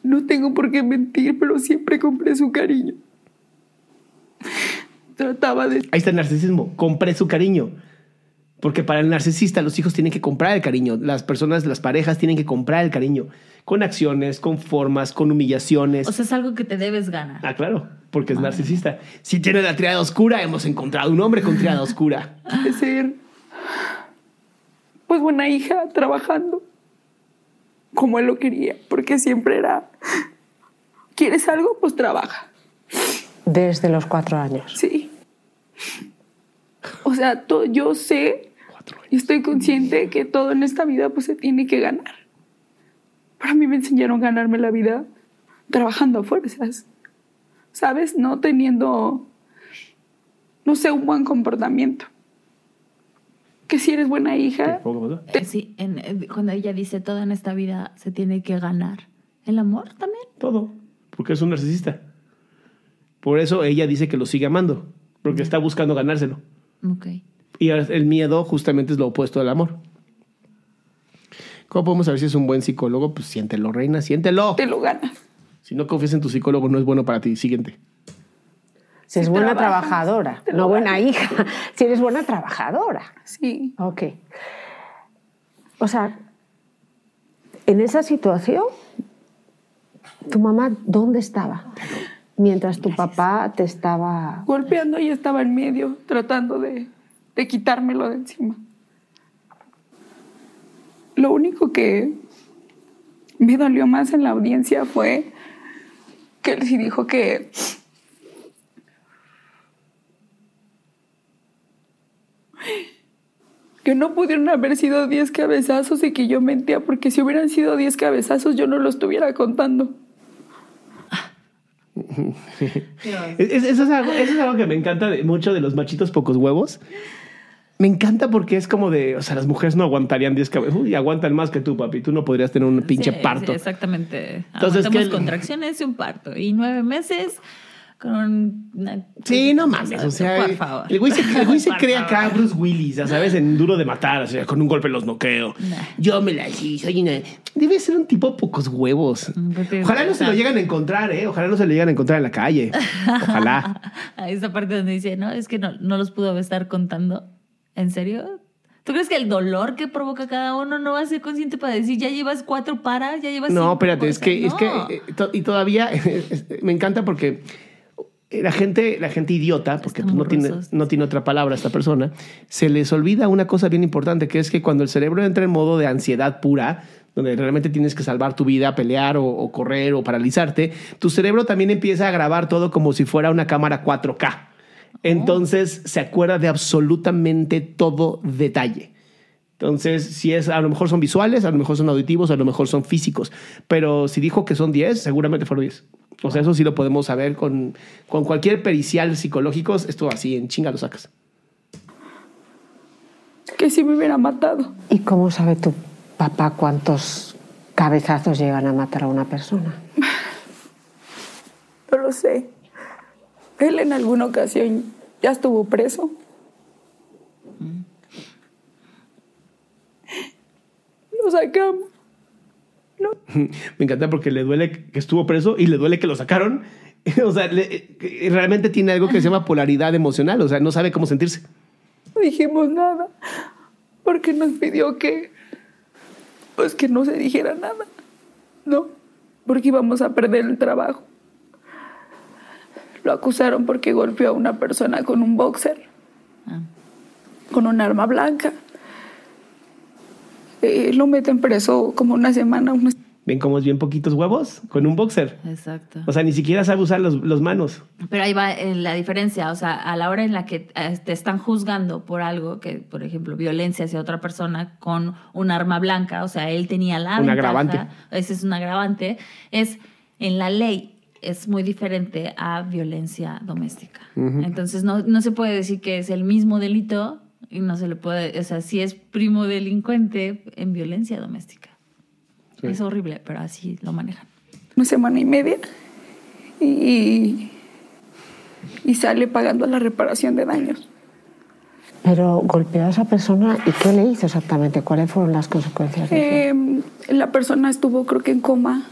no tengo por qué mentir, pero siempre compré su cariño. Trataba de... Ahí está el narcisismo. Compré su cariño. Porque para el narcisista los hijos tienen que comprar el cariño. Las personas, las parejas tienen que comprar el cariño. Con acciones, con formas, con humillaciones. O sea, es algo que te debes ganar. ah, claro, porque es narcisista. Si tiene la triada oscura, hemos encontrado un hombre con triada oscura. de ser pues buena hija trabajando como él lo quería, porque siempre era, ¿quieres algo? Pues trabaja. Desde los cuatro años. Sí. O sea, to- yo sé y estoy consciente que todo en esta vida pues se tiene que ganar. Para mí me enseñaron a ganarme la vida trabajando a fuerzas, ¿sabes? No teniendo, no sé, un buen comportamiento. Que si eres buena hija, ¿Cómo pasó? Eh, Sí, en- cuando ella dice todo en esta vida se tiene que ganar. ¿El amor también? Todo. Porque es un narcisista. Por eso ella dice que lo sigue amando. Porque está buscando ganárselo. Ok. Y el miedo justamente es lo opuesto al amor. ¿Cómo podemos saber si es un buen psicólogo? Pues siéntelo, reina, siéntelo. te lo ganas. Si no confías en tu psicólogo, no es bueno para ti. Siguiente. Si es Si buena trabajas, trabajadora, no buena hija. *laughs* Si eres buena trabajadora. Sí. Ok. O sea, en esa situación, ¿tu mamá dónde estaba? Mientras tu papá te estaba... golpeando y estaba en medio tratando de, de quitármelo de encima. Lo único que me dolió más en la audiencia fue que él sí dijo que que no pudieron haber sido 10 cabezazos y que yo mentía porque si hubieran sido 10 cabezazos yo no lo estuviera contando. *laughs* Es- es- Eso es, algo, eso es algo que me encanta de, mucho de los machitos pocos huevos. Me encanta porque es como de, o sea, las mujeres no aguantarían 10 cabezas. Uy, aguantan más que tú, papi. Tú no podrías tener un pinche Sí, parto. sí, exactamente. Entonces, Aguantamos ¿qué- contracciones y un parto. Y nueve meses con una... Sí, no mames. O sea, por favor. el güey se, el güey se *laughs* Por cree favor. acá Bruce Willis, ya sabes, en duro de matar, o sea, con un golpe los noqueo. Nah. Yo me la hice, soy una. Debe ser un tipo pocos huevos. Mm, vete, Ojalá no se lo lleguen a encontrar, ¿eh? Ojalá no se lo lleguen a encontrar en la calle. Ojalá. *laughs* A esa parte donde dice, no, es que no, no los pudo estar contando. ¿En serio? ¿Tú crees que el dolor que provoca cada uno no va a ser consciente para decir, ya llevas cuatro paras, ya llevas No, cinco"? espérate, es que, es que, eh, to- y todavía *laughs* me encanta porque la gente, la gente idiota, porque pues, no, tiene, no tiene otra palabra esta persona, se les olvida una cosa bien importante, que es que cuando el cerebro entra en modo de ansiedad pura, donde realmente tienes que salvar tu vida, pelear o, o correr o paralizarte, tu cerebro también empieza a grabar todo como si fuera una cámara 4K. Entonces se acuerda de absolutamente todo detalle. Entonces, si es, a lo mejor son visuales, a lo mejor son auditivos, a lo mejor son físicos. Pero si dijo que son 10, seguramente fueron 10. O sea, eso sí lo podemos saber con, con cualquier pericial psicológico. Esto así en chinga lo sacas. Que si me hubiera matado. ¿Y cómo sabe tu papá cuántos cabezazos llegan a matar a una persona? *sighs* No lo sé. Él en alguna ocasión ya estuvo preso. Lo sacamos. *laughs* Me encanta porque le duele que estuvo preso y le duele que lo sacaron. *laughs* O sea, le- realmente tiene algo que se llama polaridad emocional. O sea, no sabe cómo sentirse. No dijimos nada. Porque nos pidió que. Pues que no se dijera nada. No. Porque íbamos a perder el trabajo. Lo acusaron porque golpeó a una persona con un boxer. Ah. Con un arma blanca. Eh, lo meten preso como una semana. unas- Ven cómo es bien poquitos huevos con un boxer. Exacto. O sea, ni siquiera sabe usar los, los manos. Pero ahí va eh, la diferencia, o sea, a la hora en la que eh, te están juzgando por algo, que por ejemplo, violencia hacia otra persona con un arma blanca, o sea, él tenía la Un ventaja, agravante. ese es un agravante, es en la ley es muy diferente a violencia doméstica. Entonces no, no se puede decir que es el mismo delito y no se le puede, o sea, si es primo delincuente en violencia doméstica. Sí. Es horrible, pero así lo manejan. una semana y media y, y sale pagando la reparación de daños. Pero golpeó a esa persona y ¿qué le hizo exactamente? ¿Cuáles fueron las consecuencias de? Eh, la persona estuvo creo que en coma.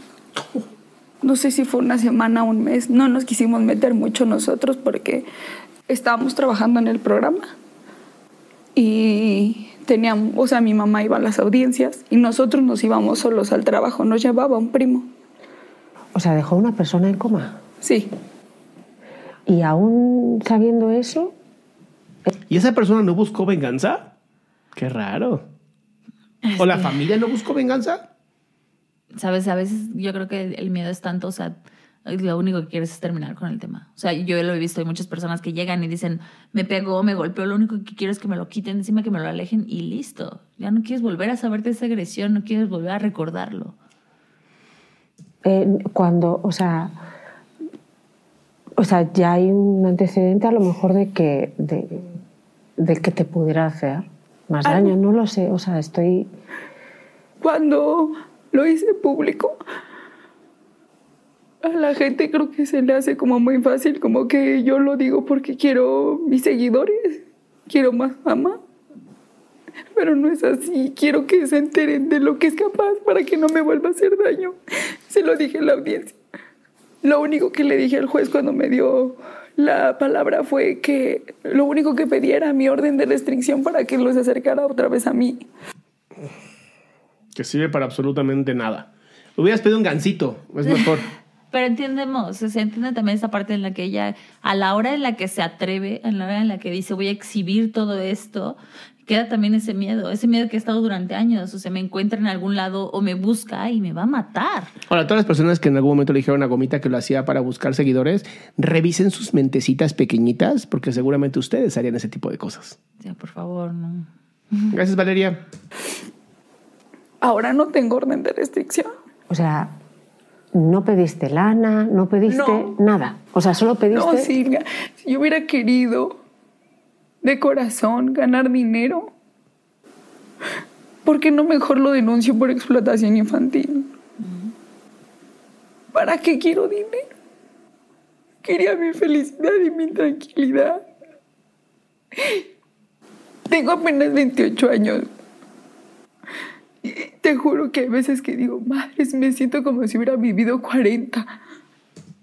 No sé si fue una semana o un mes. No nos quisimos meter mucho nosotros porque estábamos trabajando en el programa y teníamos, o sea, mi mamá iba a las audiencias y nosotros nos íbamos solos al trabajo. Nos llevaba un primo. O sea, dejó a una persona en coma. Sí, Y aún sabiendo eso, ¿Y esa persona no buscó venganza? Qué raro. ¿O la familia no buscó venganza? Sabes, a veces yo creo que el miedo es tanto, o sea, lo único que quieres es terminar con el tema. O sea, yo lo he visto, hay muchas personas que llegan y dicen, me pegó, me golpeó, lo único que quiero es que me lo quiten encima, que me lo alejen y listo. Ya no quieres volver a saber de esa agresión, no quieres volver a recordarlo. Eh, cuando, o sea, o sea, ya hay un antecedente a lo mejor de que, de, de que te pudiera hacer más daño, no lo sé, o sea, estoy... Cuando lo hice público, a la gente creo que se le hace como muy fácil, como que yo lo digo porque quiero mis seguidores, quiero más fama. Pero no es así, quiero que se enteren de lo que es capaz para que no me vuelva a hacer daño. Se lo dije a la audiencia. Lo único que le dije al juez cuando me dio la palabra fue que lo único que pedía era mi orden de restricción para que los acercara otra vez a mí. Que sirve para absolutamente nada. Hubieras pedido un gancito, es mejor. *laughs* Pero entendemos, se entiende también esa parte en la que ella, a la hora en la que se atreve, a la hora en la que dice voy a exhibir todo esto, queda también ese miedo, ese miedo que ha estado durante años, o sea, me encuentra en algún lado o me busca y me va a matar. Ahora, todas las personas que en algún momento le dijeron a Gomita que lo hacía para buscar seguidores, revisen sus mentecitas pequeñitas, porque seguramente ustedes harían ese tipo de cosas. Ya, por favor, no. Gracias, Valeria. Ahora no tengo orden de restricción. O sea, no pediste lana, no pediste No. nada. O sea, solo pediste... No, Silvia, si yo hubiera querido de corazón ganar dinero, ¿por qué no mejor lo denuncio por explotación infantil? ¿Para qué quiero dinero? Quería mi felicidad y mi tranquilidad. Tengo apenas 28 años. Te juro que hay veces que digo, madres, me siento como si hubiera vivido 40.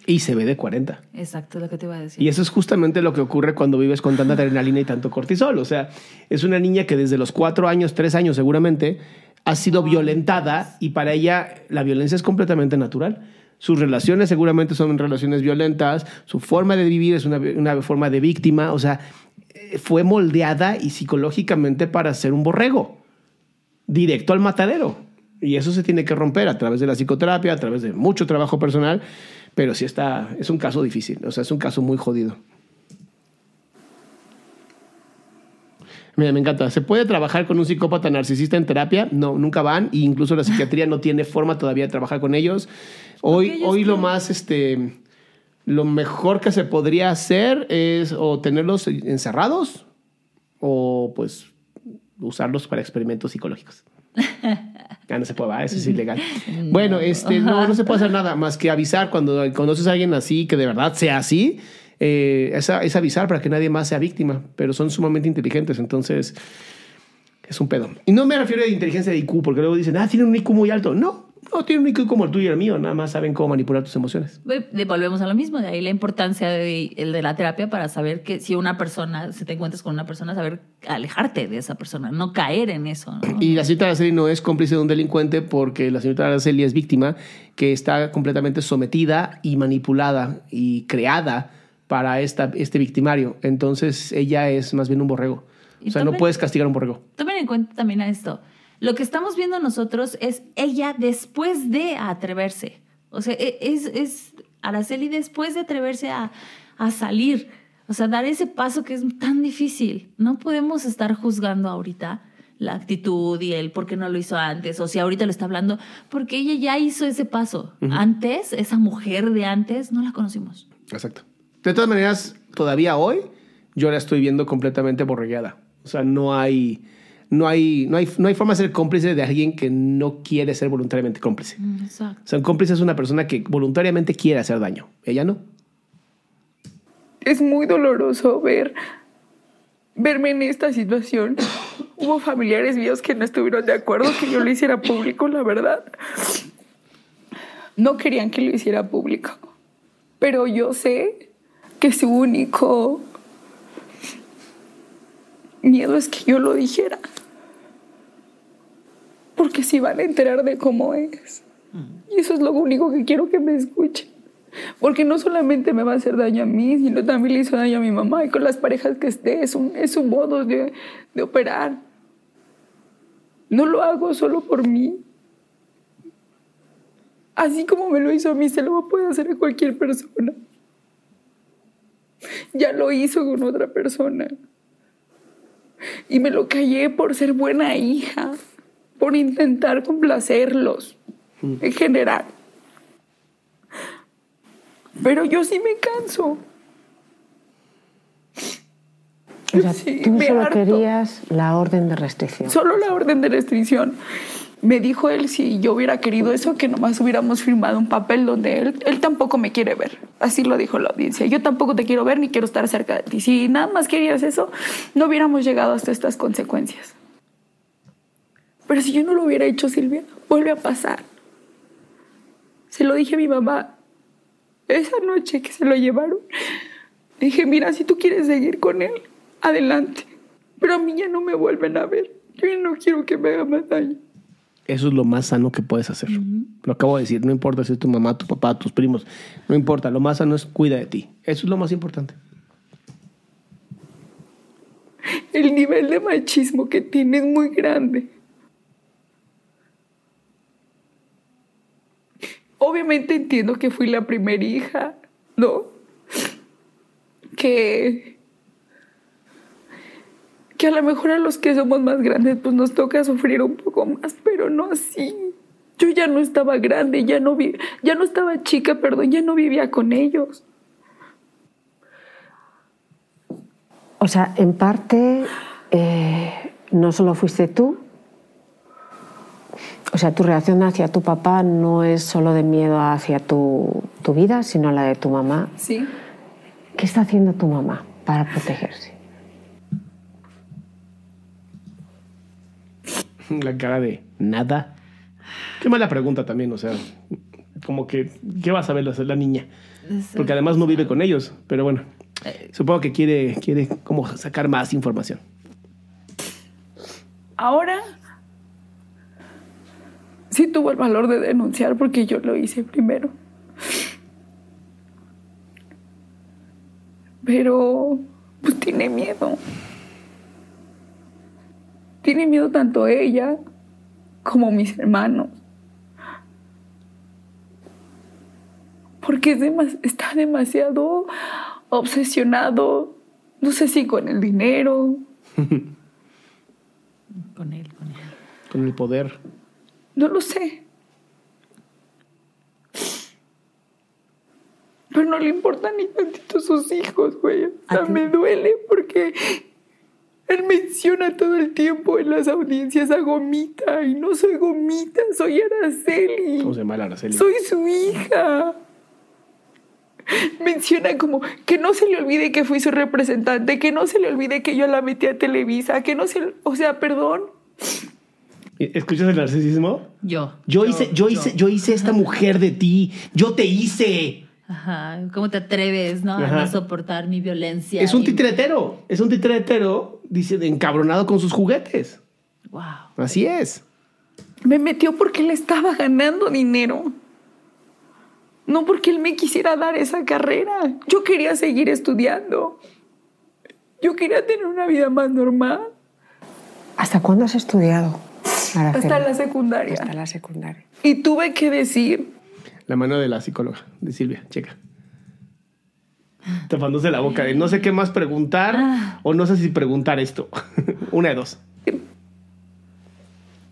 Y se ve de 40. Exacto, lo que te iba a decir. Y eso es justamente lo que ocurre cuando vives con tanta adrenalina y tanto cortisol. O sea, es una niña que desde los cuatro años, tres años seguramente, ha sido violentada y para ella la violencia es completamente natural. Sus relaciones seguramente son relaciones violentas, su forma de vivir es una, una forma de víctima, o sea, eh, fue moldeada y psicológicamente para ser un borrego, directo al matadero. Y eso se tiene que romper a través de la psicoterapia, a través de mucho trabajo personal, pero sí está, es un caso difícil, o sea, es un caso muy jodido. Mira, me encanta. ¿Se puede trabajar con un psicópata narcisista en terapia? No, nunca van. E incluso la psiquiatría no tiene forma todavía de trabajar con ellos. Hoy, ellos hoy lo más, este, lo mejor que se podría hacer es o tenerlos encerrados o pues usarlos para experimentos psicológicos. *laughs* Ya no se puede, ¿va? eso es ilegal. Bueno, este, no, no se puede hacer nada más que avisar cuando conoces a alguien así, que de verdad sea así, eh, es, avisar para que nadie más sea víctima, pero son sumamente inteligentes, entonces es un pedo. Y no me refiero a inteligencia de IQ, porque luego dicen, ah, tienen un IQ muy alto. No, no tienen un IQ como el tuyo y el mío, nada más saben cómo manipular tus emociones. Volvemos a lo mismo, de ahí la importancia de, el de la terapia para saber que si una persona, si te encuentras con una persona, saber alejarte de esa persona, no caer en eso. ¿no? Y la señorita Araceli no es cómplice de un delincuente porque la señorita Araceli es víctima que está completamente sometida y manipulada y creada para esta, este victimario. Entonces ella es más bien un borrego. Y O sea, no puedes castigar a un borrego. Tomen en cuenta también a esto. Lo que estamos viendo nosotros es ella después de atreverse. O sea, e- es, es Araceli después de atreverse a, a salir. O sea, dar ese paso que es tan difícil. No podemos estar juzgando ahorita la actitud y el por qué no lo hizo antes, o si ahorita lo está hablando, porque ella ya hizo ese paso. Antes, esa mujer de antes, no la conocimos. Exacto. De todas maneras, todavía hoy yo la estoy viendo completamente borregueada. O sea, no hay, no hay, no hay, no hay forma de ser cómplice de alguien que no quiere ser voluntariamente cómplice. Exacto. O sea, un cómplice es una persona que voluntariamente quiere hacer daño. Ella no. Es muy doloroso ver verme en esta situación. *coughs* Hubo familiares míos que no estuvieron de acuerdo que yo lo hiciera público, la verdad. No querían que lo hiciera público. Pero yo sé que su único miedo es que yo lo dijera. Porque se van a enterar de cómo es. Y eso es lo único que quiero que me escuchen. Porque no solamente me va a hacer daño a mí, sino también le hizo daño a mi mamá y con las parejas que esté. Es un, es un modo de, de operar. No lo hago solo por mí. Así como me lo hizo a mí, se lo va a poder hacer a cualquier persona. Ya lo hizo con otra persona. Y me lo callé por ser buena hija, por intentar complacerlos, en general. Pero yo sí me canso. O sea, Sí, tú solo harto. querías la orden de restricción. Solo la orden de restricción. Me dijo él si yo hubiera querido eso, que nomás hubiéramos firmado un papel donde él, él tampoco me quiere ver. Así lo dijo la audiencia. Yo tampoco te quiero ver ni quiero estar cerca de ti. Si nada más querías eso, no hubiéramos llegado hasta estas consecuencias. Pero si yo no lo hubiera hecho, Silvia, vuelve a pasar. Se lo dije a mi mamá esa noche que se lo llevaron. Dije, mira, si tú quieres seguir con él, adelante. Pero a mí ya no me vuelven a ver. Yo ya no quiero que me haga más daño. Eso es lo más sano que puedes hacer. Lo acabo de decir, no importa si es tu mamá, tu papá, tus primos, no importa, lo más sano es cuida de ti. Eso es lo más importante. El nivel de machismo que tiene es muy grande. Obviamente entiendo que fui la primera hija, ¿no? Que que a lo mejor a los que somos más grandes pues nos toca sufrir un poco más, pero no así. Yo ya no estaba grande, ya no vi, ya no estaba chica, perdón, ya no vivía con ellos. O sea, en parte eh, no solo fuiste tú. O sea, tu reacción hacia tu papá no es solo de miedo hacia tu, tu vida, sino la de tu mamá. Sí. ¿Qué está haciendo tu mamá para protegerse? *laughs* La cara de nada. Qué mala pregunta también, o sea, como que, ¿qué va a saber hacer la niña? Porque además no vive con ellos, pero bueno, supongo que quiere, quiere como sacar más información. Ahora sí tuvo el valor de denunciar porque yo lo hice primero. Pero pues tiene miedo. Tiene miedo tanto ella como mis hermanos. Porque es demas- está demasiado obsesionado, no sé si con el dinero, *laughs* Con él, con él. Con el poder. No lo sé. Pero no le importan ni tantito sus hijos, güey. O sea, me duele porque él menciona todo el tiempo en las audiencias a Gomita. Y no soy Gomita, soy Araceli. ¿Cómo se llama la Araceli? Soy su hija. Menciona como que no se le olvide que fui su representante, que no se le olvide que yo la metí a Televisa, que no se... O sea, perdón. ¿Escuchas el narcisismo? Yo. Yo hice, yo hice, yo hice esta mujer de ti. Yo te hice. Ajá. ¿Cómo te atreves, no? A no soportar mi violencia. Es un y- titretero. Es un titretero, dice, encabronado con sus juguetes. Wow. Así es. Me metió porque él estaba ganando dinero. No porque él me quisiera dar esa carrera. Yo quería seguir estudiando. Yo quería tener una vida más normal. ¿Hasta cuándo has estudiado? Hasta la secundaria. Hasta la secundaria. Y tuve que decir, La mano de la psicóloga, de Silvia, checa. Tapándose la boca de no sé qué más preguntar o no sé si preguntar esto. *laughs* Una de dos.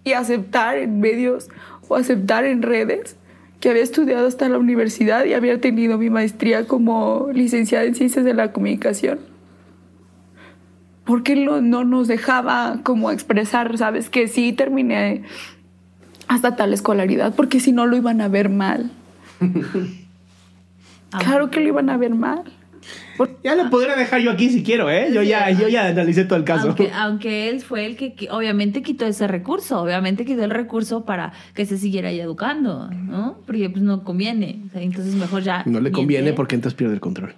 y aceptar en medios o aceptar en redes que había estudiado hasta la universidad y había tenido mi maestría como licenciada en ciencias de la comunicación. Porque él no, no nos dejaba como expresar, sabes, que sí terminé hasta tal escolaridad, porque si no lo iban a ver mal. *laughs* Claro que lo iban a ver mal. Ya lo podría dejar yo aquí si quiero, ¿eh? Yo ya, yo ya analicé todo el caso. Aunque, aunque él fue el que obviamente quitó ese recurso, obviamente quitó el recurso para que se siguiera ahí educando, ¿no? Porque pues no conviene. O sea, entonces mejor ya. No le miente. conviene porque entonces pierde el control.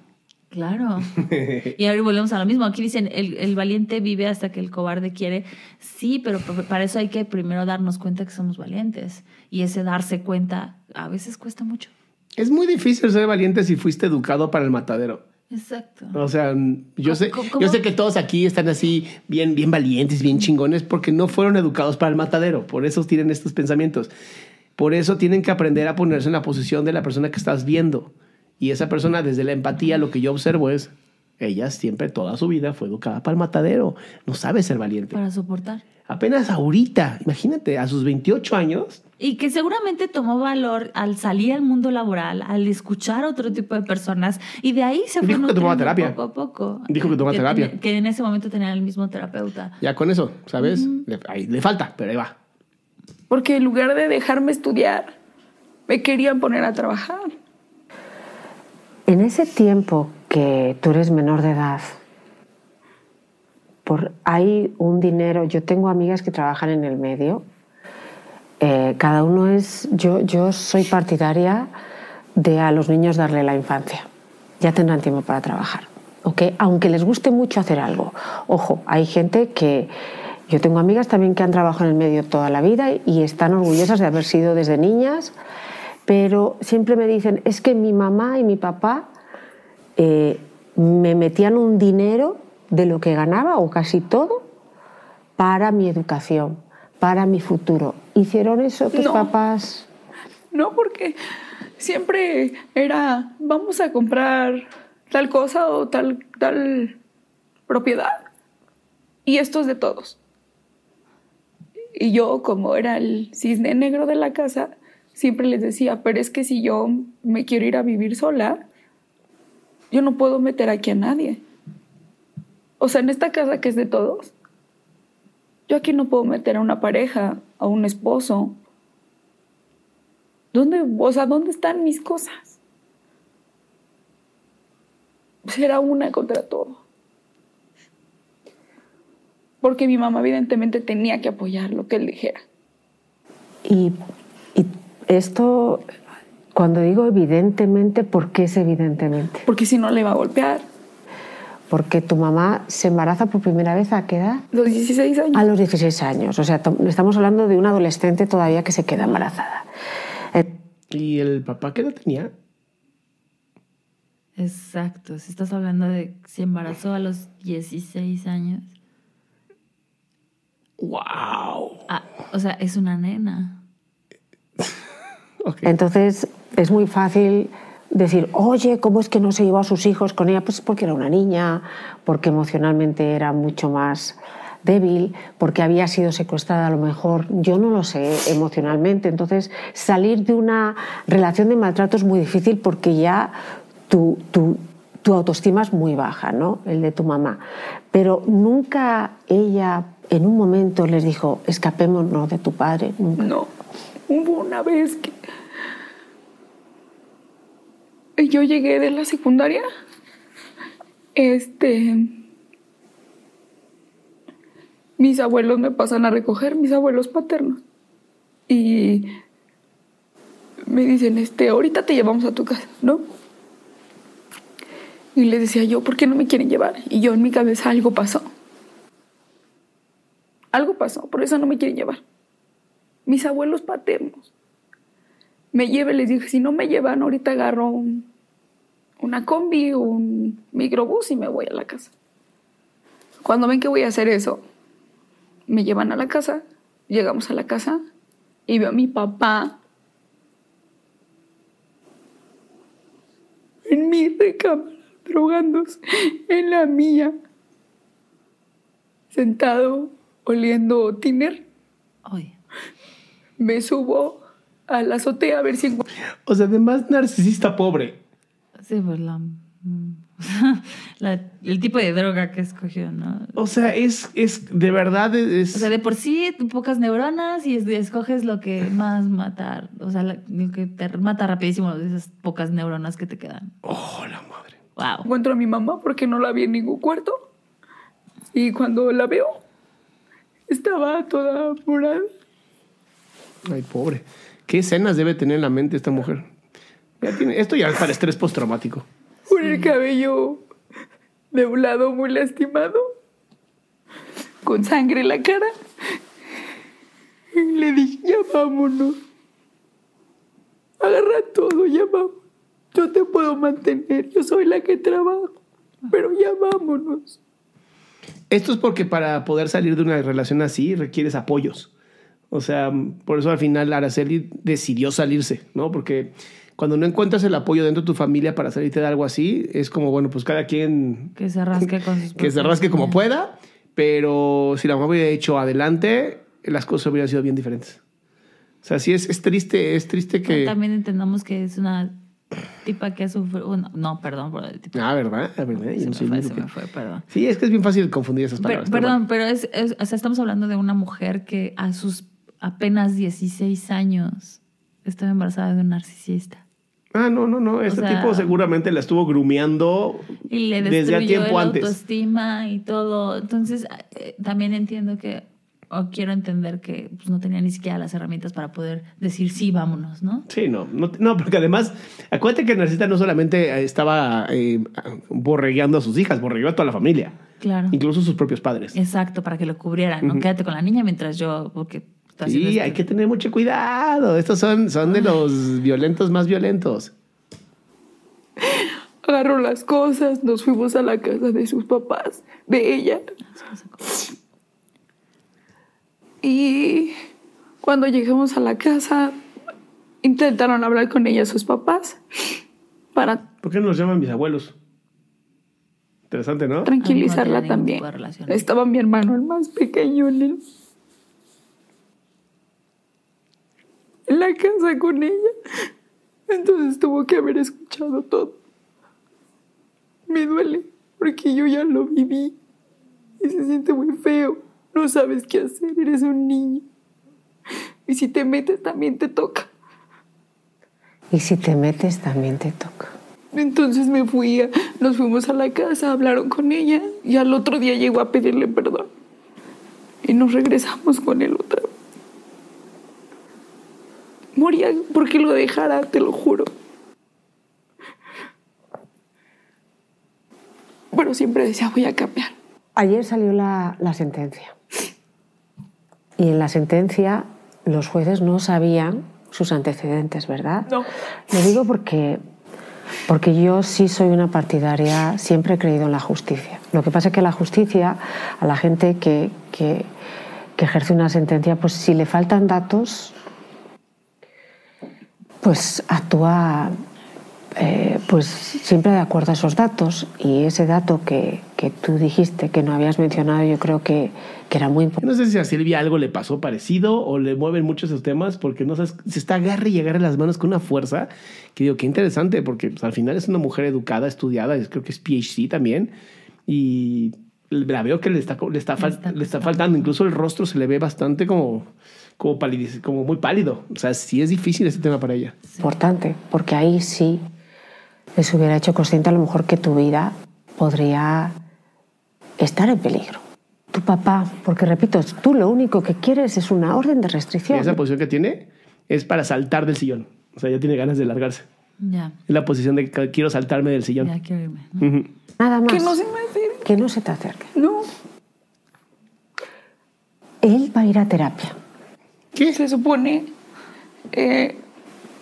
Claro. *laughs* Y ahora volvemos a lo mismo. Aquí dicen, el, el valiente vive hasta que el cobarde quiere. Sí, pero para eso hay que primero darnos cuenta que somos valientes. Y ese darse cuenta a veces cuesta mucho. Es muy difícil ser valiente si fuiste educado para el matadero. Exacto. O sea, yo sé, ¿Cómo- yo sé que todos aquí están así bien, bien valientes, bien chingones, porque no fueron educados para el matadero. Por eso tienen estos pensamientos. Por eso tienen que aprender a ponerse en la posición de la persona que estás viendo. Y esa persona, desde la empatía, lo que yo observo es, ella siempre, toda su vida, fue educada para el matadero. No sabe ser valiente. Para soportar. Apenas ahorita, imagínate, a sus 28 años, Y que seguramente tomó valor al salir al mundo laboral, al escuchar a otro tipo de personas, y de ahí se fue Dijo que tomaba terapia. poco a poco. Dijo que tomaba terapia. tenía- que en ese momento tenía el mismo terapeuta. ya con eso, ¿sabes? le, ahí le falta, pero ahí va. Porque en lugar de dejarme estudiar, me querían poner a trabajar. En ese tiempo que tú eres menor de edad, por, hay un dinero, yo tengo amigas que trabajan en el medio, eh, cada uno es, yo, soy partidaria de a los niños darle la infancia, ya tendrán tiempo para trabajar, ¿ok? Aunque les guste mucho hacer algo. Ojo, hay gente que, yo tengo amigas también que han trabajado en el medio toda la vida y están orgullosas de haber sido desde niñas, pero siempre me dicen, es que mi mamá y mi papá eh, me metían un dinero de lo que ganaba, o casi todo, para mi educación, para mi futuro. ¿Hicieron eso tus No. papás? No, porque siempre era, vamos a comprar tal cosa o tal, tal propiedad. Y esto es de todos. Y yo, como era el cisne negro de la casa, siempre les decía, pero es que si yo me quiero ir a vivir sola, yo no puedo meter aquí a nadie. O sea, en esta casa que es de todos, yo aquí no puedo meter a una pareja, a un esposo, ¿Dónde, o sea, dónde están mis cosas? Será una contra todo. Porque mi mamá evidentemente tenía que apoyar lo que él dijera. Y, esto, cuando digo evidentemente, ¿por qué es evidentemente? Porque si no le iba a golpear. Porque tu mamá se embaraza por primera vez a qué edad? Los 16 años. A los 16 años. O sea, estamos hablando de una adolescente todavía que se queda embarazada. Eh, ¿Y el papá qué edad tenía? Exacto. Si estás hablando de si embarazó a los 16 años. ¡Wow! Ah, o sea, es una nena. Entonces es muy fácil decir, oye, ¿cómo es que no se llevó a sus hijos con ella? Pues porque era una niña, porque emocionalmente era mucho más débil, porque había sido secuestrada a lo mejor, yo no lo sé emocionalmente. Entonces salir de una relación de maltrato es muy difícil porque ya tu, tu, tu autoestima es muy baja, ¿no? El de tu mamá. Pero nunca ella en un momento les dijo, escapémonos de tu padre, nunca. No. Hubo una vez que yo llegué de la secundaria. Este. Mis abuelos me pasan a recoger, mis abuelos paternos. Y me dicen, este, ahorita te llevamos a tu casa, ¿no? Y les decía yo, ¿por qué no me quieren llevar? Y yo en mi cabeza algo pasó. Algo pasó, por eso no me quieren llevar mis abuelos paternos. Me llevé, les dije, si no me llevan, ahorita agarro un- una combi, un microbús y me voy a la casa. Cuando ven que voy a hacer eso, me llevan a la casa, llegamos a la casa y veo a mi papá en mi recámara, drogándose en la mía, sentado, oliendo tiner Oye. Me subo a la azotea a ver si encuentro. O sea, además narcisista pobre. Sí, pues la, mm, *laughs* la- el tipo de droga que escogió, ¿no? O sea, es, es de verdad es... O sea, de por sí pocas neuronas y es- escoges lo que más matar. O sea, lo que te mata rapidísimo de esas pocas neuronas que te quedan. Oh, la madre. Wow. Encuentro a mi mamá porque no la vi en ningún cuarto. Y cuando la veo, estaba toda morada. Ay, pobre. ¿Qué escenas debe tener en la mente esta mujer? Ya tiene, esto ya es para estrés postraumático. Con el cabello de un lado muy lastimado. Con sangre en la cara. Y le dije, ya vámonos. Agarra todo, ya vamos. Yo te puedo mantener, yo soy la que trabajo. Pero ya vámonos. Esto es porque para poder salir de una relación así requieres apoyos. O sea, por eso al final Araceli decidió salirse, ¿no? Porque cuando no encuentras el apoyo dentro de tu familia para salirte de algo así, es como, bueno, pues cada quien... Que se rasque con sus *laughs* Que se rasque como pueda, pero si la mamá hubiera hecho adelante, las cosas hubieran sido bien diferentes. O sea, sí es, es triste, es triste que... También entendamos que es una tipa que ha sufrido. bueno, no, perdón por el tipo. Ah, ¿verdad? Ah, ¿verdad? Se no me fue, se me fue, perdón. Sí, es que es bien fácil confundir esas palabras. pero perdón, bueno. pero es, es- o sea, estamos hablando de una mujer que a sus apenas 16 años estaba embarazada de un narcisista. Ah, no, no, no. Este sea- tipo seguramente la estuvo grumeando Y le desde destruyó a tiempo el antes. autoestima y todo. Entonces, eh, también entiendo que, o quiero entender que pues, no tenía ni siquiera las herramientas para poder decir sí, vámonos, ¿no? Sí, no, no, no, porque además, acuérdate que el narcisista no solamente estaba eh, borregueando a sus hijas, borregueó a toda la familia, Claro. incluso sus propios padres. Exacto, para que lo cubrieran. No quédate con la niña mientras yo, porque está haciendo Sí, esto. hay que tener mucho cuidado. Estos son, son de los violentos más violentos. *laughs* Agarró las cosas, nos fuimos a la casa de sus papás, de ella. Y cuando llegamos a la casa, intentaron hablar con ella sus papás para ¿Por qué no los llaman mis abuelos? Interesante, ¿no? tranquilizarla también. Estaba mi hermano, el más pequeño, en, el- en la casa con ella. Entonces tuvo que haber escuchado todo. Me duele porque yo ya lo viví y se siente muy feo. No sabes qué hacer, eres un niño. Y si te metes también te toca. Y si te metes, también te toca. Entonces me fui, a- nos fuimos a la casa, hablaron con ella y al otro día llegó a pedirle perdón. Y nos regresamos con él otra vez. Moría porque lo dejara, te lo juro. Pero siempre decía, voy a cambiar. Ayer salió la, la sentencia. Y en la sentencia los jueces no sabían sus antecedentes, ¿verdad? No. Lo digo porque, porque yo sí soy una partidaria, siempre he creído en la justicia. Lo que pasa es que la justicia, a la gente que, que, que ejerce una sentencia, pues si le faltan datos, pues actúa eh, pues siempre de acuerdo a esos datos. Y ese dato que, que tú dijiste que no habías mencionado, yo creo que, que era muy importante. no sé si a Silvia algo le pasó parecido o le mueven mucho esos temas porque no sabes, se está agarre y agarre las manos con una fuerza que digo, qué interesante porque pues, al final es una mujer educada, estudiada, es- creo que es PhD también y la veo que le está, le está, fal- está le está faltando, incluso el rostro se le ve bastante como, como, pálido, como muy pálido. O sea, sí es difícil este tema para ella. importante, porque ahí sí les hubiera hecho consciente a lo mejor que tu vida podría estar en peligro. Tu papá, porque repito, tú lo único que quieres es una orden de restricción. Esa posición que tiene es para saltar del sillón. O sea, ya tiene ganas de largarse. Ya, Es la posición de que quiero saltarme del sillón. ya quiero irme. ¿no? Ujú. Nada más. Que no se me acerque. Que no se te acerque. No, Él va a ir a terapia. ¿Qué? se supone eh,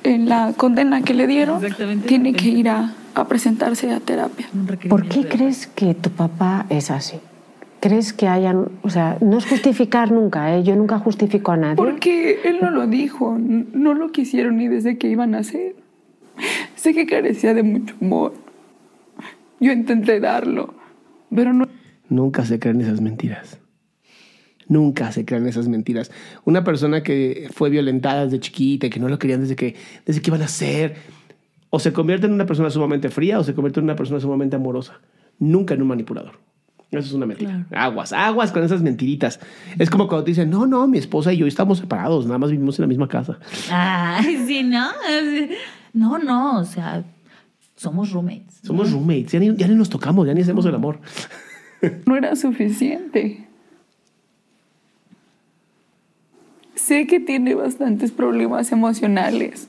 en la condena que le dieron, tiene que ir a, a presentarse a terapia. ¿Por qué crees que tu papá es así? ¿Crees que hayan, o sea, no es justificar nunca, ¿eh? yo nunca justifico a nadie? Porque él no lo dijo, no lo quisieron ni desde que iban a hacer. Sé que carecía de mucho amor. Yo intenté darlo, pero no. Nunca se crean esas mentiras. Nunca se crean esas mentiras. Una persona que fue violentada desde chiquita y que no lo querían desde que, desde que iban a ser, o se convierte en una persona sumamente fría o se convierte en una persona sumamente amorosa. Nunca en un manipulador. Eso es una mentira. Aguas, aguas con esas mentiritas. Es como cuando te dicen, no, no, mi esposa y yo estamos separados, nada más vivimos en la misma casa. Ay, sí, ¿no? No, no, o sea, somos roommates. Somos roommates, ya ni, ya ni nos tocamos, ya ni hacemos el amor. no era suficiente. Sé que tiene bastantes problemas emocionales.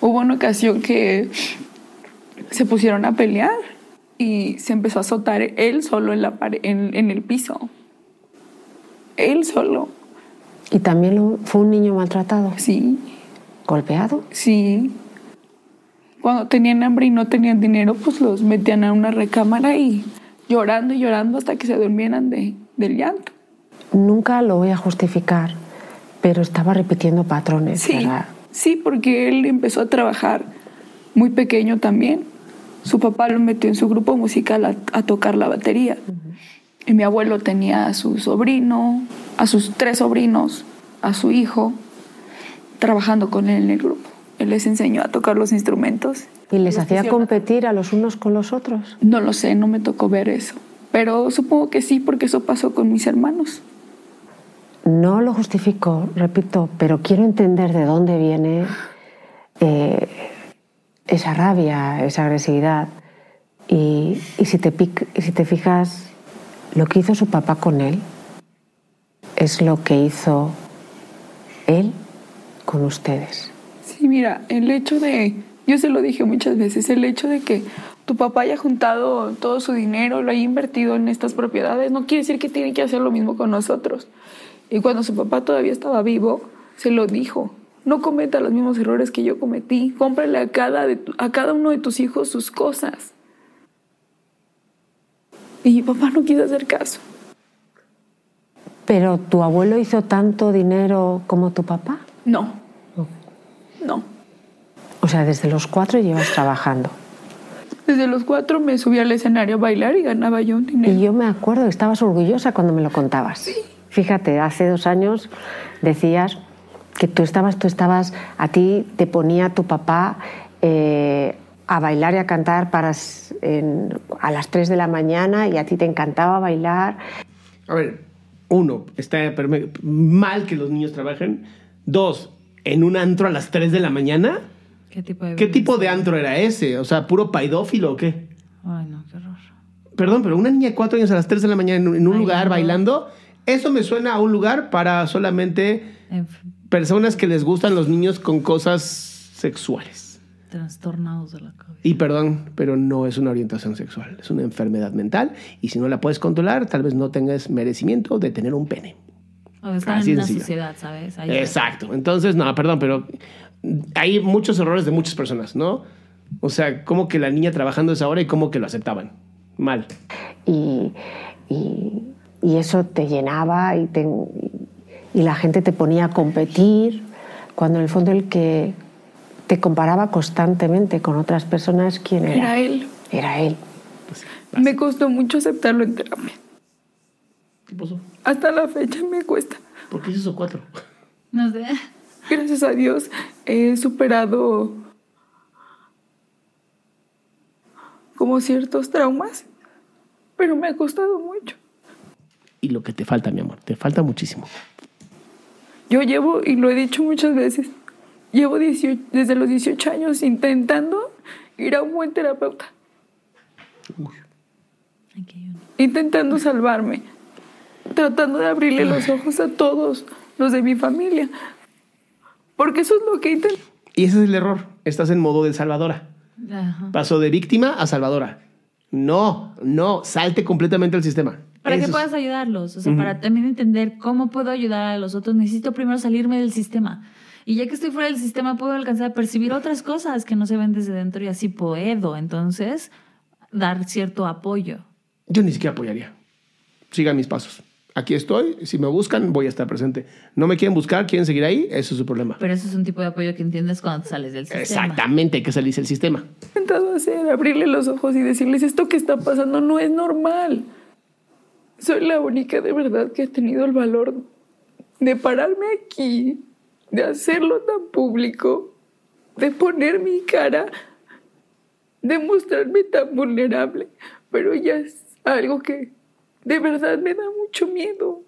Hubo una ocasión que se pusieron a pelear y se empezó a azotar él solo en, la en el piso. Él solo. Y también lo- fue un niño maltratado, Sí, golpeado. sí. Cuando tenían hambre y no tenían dinero, pues los metían a una recámara y llorando y llorando hasta que se durmieran de, del llanto. Nunca lo voy a justificar, Pero estaba repitiendo patrones, Sí, ¿verdad? sí, porque él empezó a trabajar muy pequeño también. Su papá lo metió en su grupo musical a, a tocar la batería. Y mi abuelo tenía a su sobrino, a sus tres sobrinos, a su hijo, trabajando con él en el grupo. Él les enseñó a tocar los instrumentos. ¿Y les hacía competir a los unos con los otros? No lo sé, no me tocó ver eso. Pero supongo que sí, porque eso pasó con mis hermanos. No lo justifico, repito, pero quiero entender de dónde viene eh, esa rabia, esa agresividad. Y, si, te si te fijas, lo que hizo su papá con él es lo que hizo él con ustedes. Sí, mira, el hecho de, yo se lo dije muchas veces, el hecho de que tu papá haya juntado todo su dinero, lo haya invertido en estas propiedades, no quiere decir que tiene que hacer lo mismo con nosotros. Y cuando su papá todavía estaba vivo, se lo dijo. No cometa los mismos errores que yo cometí. Cómprale a cada, de tu- a cada uno de tus hijos sus cosas. Y mi papá no quiso hacer caso. Pero tu abuelo hizo tanto dinero como tu papá. No. No. O sea, desde los cuatro llevas trabajando. Desde los cuatro me subí al escenario a bailar y ganaba yo un dinero. Y yo me acuerdo que estabas orgullosa cuando me lo contabas. Fíjate, hace dos años decías que tú estabas, tú estabas, a ti te ponía tu papá eh, a bailar y a cantar para, en- a las 3 de la mañana y a ti te encantaba bailar. A ver, uno, está mal que los niños trabajen. Dos, en un antro a las 3 de la mañana. ¿Qué tipo de ¿Qué tipo de antro era ese? O sea, puro paidófilo o qué? Ay, no, qué horror. Perdón, pero una niña de cuatro años a las 3 de la mañana en un, lugar bailando, eso me suena a un lugar para solamente personas que les gustan los niños con cosas sexuales. trastornados de la cabeza. Y perdón, pero no es una orientación sexual, es una enfermedad mental y si no la puedes controlar, tal vez no tengas merecimiento de tener un pene. O Así en una sencillo. sociedad, ¿sabes? Ahí- Exacto. Entonces, no, perdón, pero hay muchos errores de muchas personas, ¿no? O sea, como que la niña trabajando esa hora y cómo que lo aceptaban. Mal. Y, y- y eso te llenaba y, te- y la gente te ponía a competir, cuando en el fondo el que te comparaba constantemente con otras personas, ¿quién era? Era él. Era él. Me costó mucho aceptarlo en terapia. ¿Qué pasó? Hasta la fecha me cuesta. ¿Por qué hizo cuatro? No sé. Gracias a Dios he superado como ciertos traumas, pero me ha costado mucho. Y lo que te falta, mi amor, te falta muchísimo. Yo llevo, y lo he dicho muchas veces, llevo 18 desde los 18 años intentando ir a un buen terapeuta, uno. intentando salvarme, tratando de abrirle los ojos a todos los de mi familia, porque eso es lo que intento. Y ese es el error. Estás en modo de salvadora. Ajá. Pasó de víctima a salvadora. No, no, salte completamente del sistema. Para que Eso puedas ayudarlos, o sea, para también entender cómo puedo ayudar a los otros, necesito primero salirme del sistema. Y ya que estoy fuera del sistema, puedo alcanzar a percibir otras cosas que no se ven desde dentro y así puedo, entonces, dar cierto apoyo. Yo ni siquiera apoyaría. Sigan mis pasos. Aquí estoy. Si me buscan, voy a estar presente. No me quieren buscar, quieren seguir ahí, eso es su problema. Pero eso es un tipo de apoyo que entiendes cuando sales del sistema. Exactamente, hay que salirse del sistema. intentado hacer, abrirle los ojos y decirles esto que está pasando no es normal. Soy la única de verdad que ha tenido el valor de pararme aquí, de hacerlo tan público, de poner mi cara, de mostrarme tan vulnerable. Pero ya es algo que de verdad me da mucho miedo,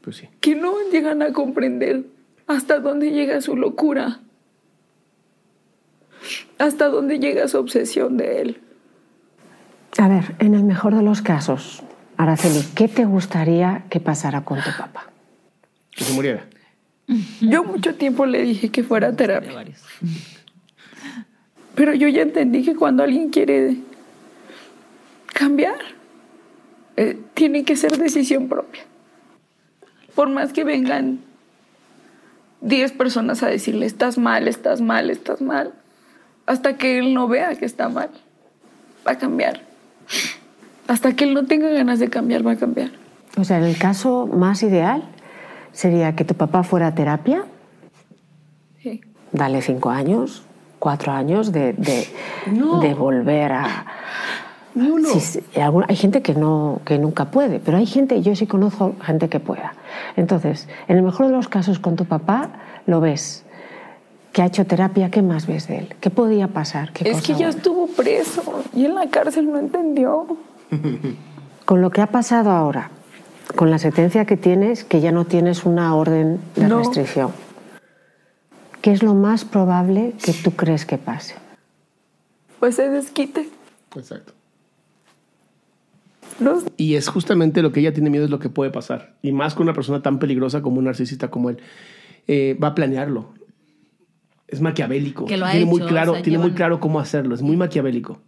Pues sí. que no llegan a comprender hasta dónde llega su locura, hasta dónde llega su obsesión de él. A ver, en el mejor de los casos, Araceli, ¿qué te gustaría que pasara con tu papá? Que se muriera. Yo mucho tiempo le dije que fuera a terapia, pero yo ya entendí que cuando alguien quiere cambiar, eh, tiene que ser decisión propia. Por más que vengan 10 personas a decirle, estás mal, estás mal, estás mal, hasta que él no vea que está mal, va a cambiar. Hasta que él no tenga ganas de cambiar, va a cambiar. O sea, el caso más ideal, sería que tu papá fuera a terapia, Sí. dale cinco años, cuatro años de, de, No. de volver a... Ni uno. Sí, hay gente que, no, que nunca puede, pero hay gente, yo sí conozco gente que pueda. Entonces, en el mejor de los casos con tu papá, lo ves, que ha hecho terapia, ¿qué más ves de él? ¿Qué podía pasar? ¿Qué Es cosa que ya buena? estuvo preso y en la cárcel no entendió. Con lo que ha pasado ahora, con la sentencia que tienes, que ya no tienes una orden de No. restricción, ¿qué es lo más probable que tú crees que pase? Pues se desquite. Exacto. No, Y es justamente lo que ella tiene miedo es lo que puede pasar. Y más con una persona tan peligrosa como un narcisista como él. Eh, va a planearlo. Es maquiavélico. Que lo ha tiene muy claro, o sea, tiene muy claro cómo hacerlo. Es muy maquiavélico.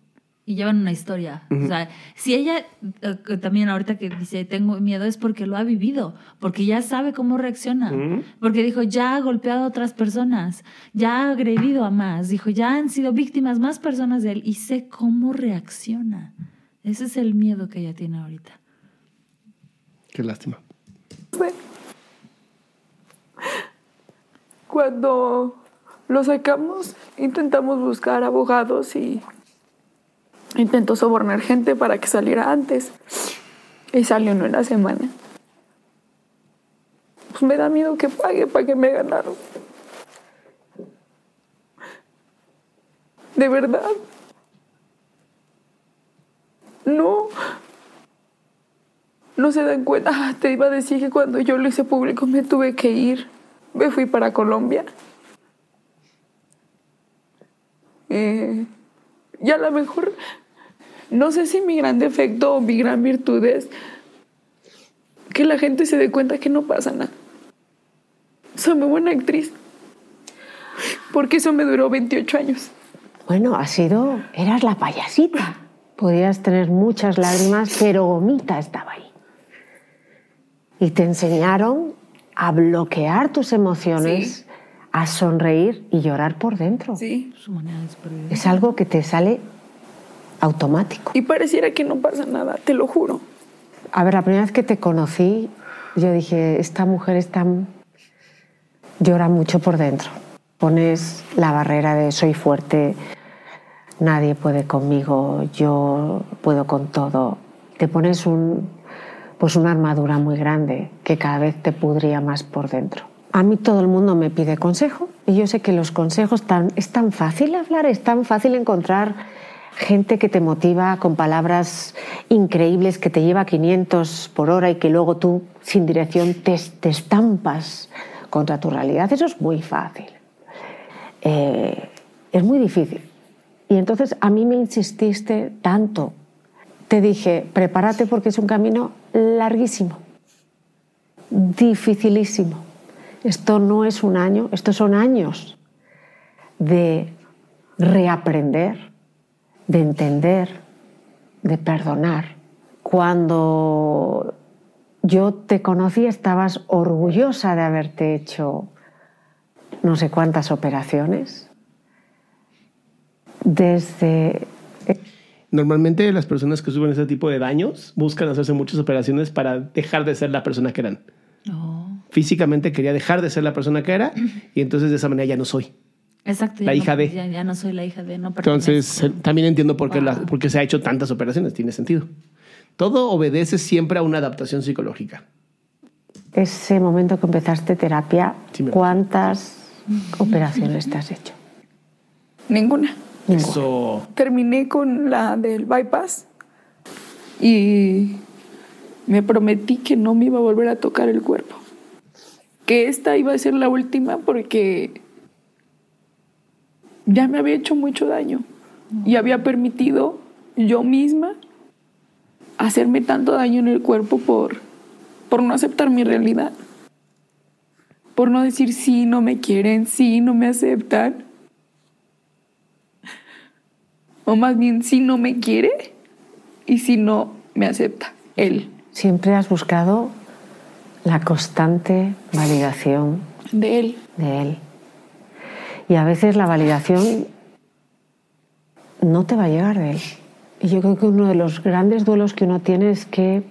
Y llevan una historia. O sea, si ella eh, también ahorita que dice tengo miedo es porque lo ha vivido, porque ya sabe cómo reacciona, porque dijo ya ha golpeado a otras personas, ya ha agredido a más, dijo ya han sido víctimas más personas de él y sé cómo reacciona. Ese es el miedo que ella tiene ahorita. Qué lástima. Cuando lo sacamos, intentamos buscar abogados y intentó sobornar gente para que saliera antes. Y salió en una semana. Pues me da miedo que pague para que me ganaron. De verdad. No. No se dan cuenta. Ah, te iba a decir que cuando yo lo hice público me tuve que ir. Me fui para Colombia. Eh, y a lo mejor, no sé si mi gran defecto o mi gran virtud es que la gente se dé cuenta que no pasa nada. Soy muy buena actriz. Porque eso me duró 28 años. Bueno, ha sido, eras la payasita. Podías tener muchas lágrimas, pero Gomita estaba ahí. Y te enseñaron a bloquear tus emociones, Sí. a sonreír y llorar por dentro. Sí. Es algo que te sale automático. Y pareciera que no pasa nada, te lo juro. A ver, la primera vez que te conocí, yo dije, esta mujer está... llora mucho por dentro. Pones la barrera de soy fuerte, nadie puede conmigo, yo puedo con todo. Te pones un, pues una armadura muy grande que cada vez te pudría más por dentro. A mí todo el mundo me pide consejo y yo sé que los consejos tan, es tan fácil hablar, es tan fácil encontrar gente que te motiva con palabras increíbles que te lleva a 500 por hora y que luego tú sin dirección te, te estampas contra tu realidad. Eso es muy fácil. Eh, es muy difícil. Y entonces a mí me insististe tanto. Te dije, prepárate porque es un camino larguísimo, dificilísimo. Esto no es un año, estos son años de reaprender, de entender, de perdonar. Cuando yo te conocí estabas orgullosa de haberte hecho no sé cuántas operaciones. Desde... Normalmente las personas que sufren ese tipo de daños buscan hacerse muchas operaciones para dejar de ser la persona que eran. No. Físicamente quería dejar de ser la persona que era y entonces de esa manera ya no soy. Exacto. La hija no, de. Ya, ya no soy la hija de. No Entonces también entiendo por qué, la- Wow. por qué se ha hecho tantas operaciones, tiene sentido. Todo obedece siempre a una adaptación psicológica. ese momento que empezaste terapia, Sí, ¿cuántas *laughs* operaciones te has hecho? Ninguna. Ninguna. Eso terminé con la del bypass y me prometí que no me iba a volver a tocar el cuerpo. Que esta iba a ser la última porque ya me había hecho mucho daño y había permitido yo misma hacerme tanto daño en el cuerpo por, por no aceptar mi realidad. Por no decir sí, no me quieren, sí, no me aceptan. *laughs* O más bien, si no me quiere y si no me acepta él Siempre has buscado la constante validación de él. de él. Y a veces la validación no te va a llegar de él. Y yo creo que uno de los grandes duelos que uno tiene es que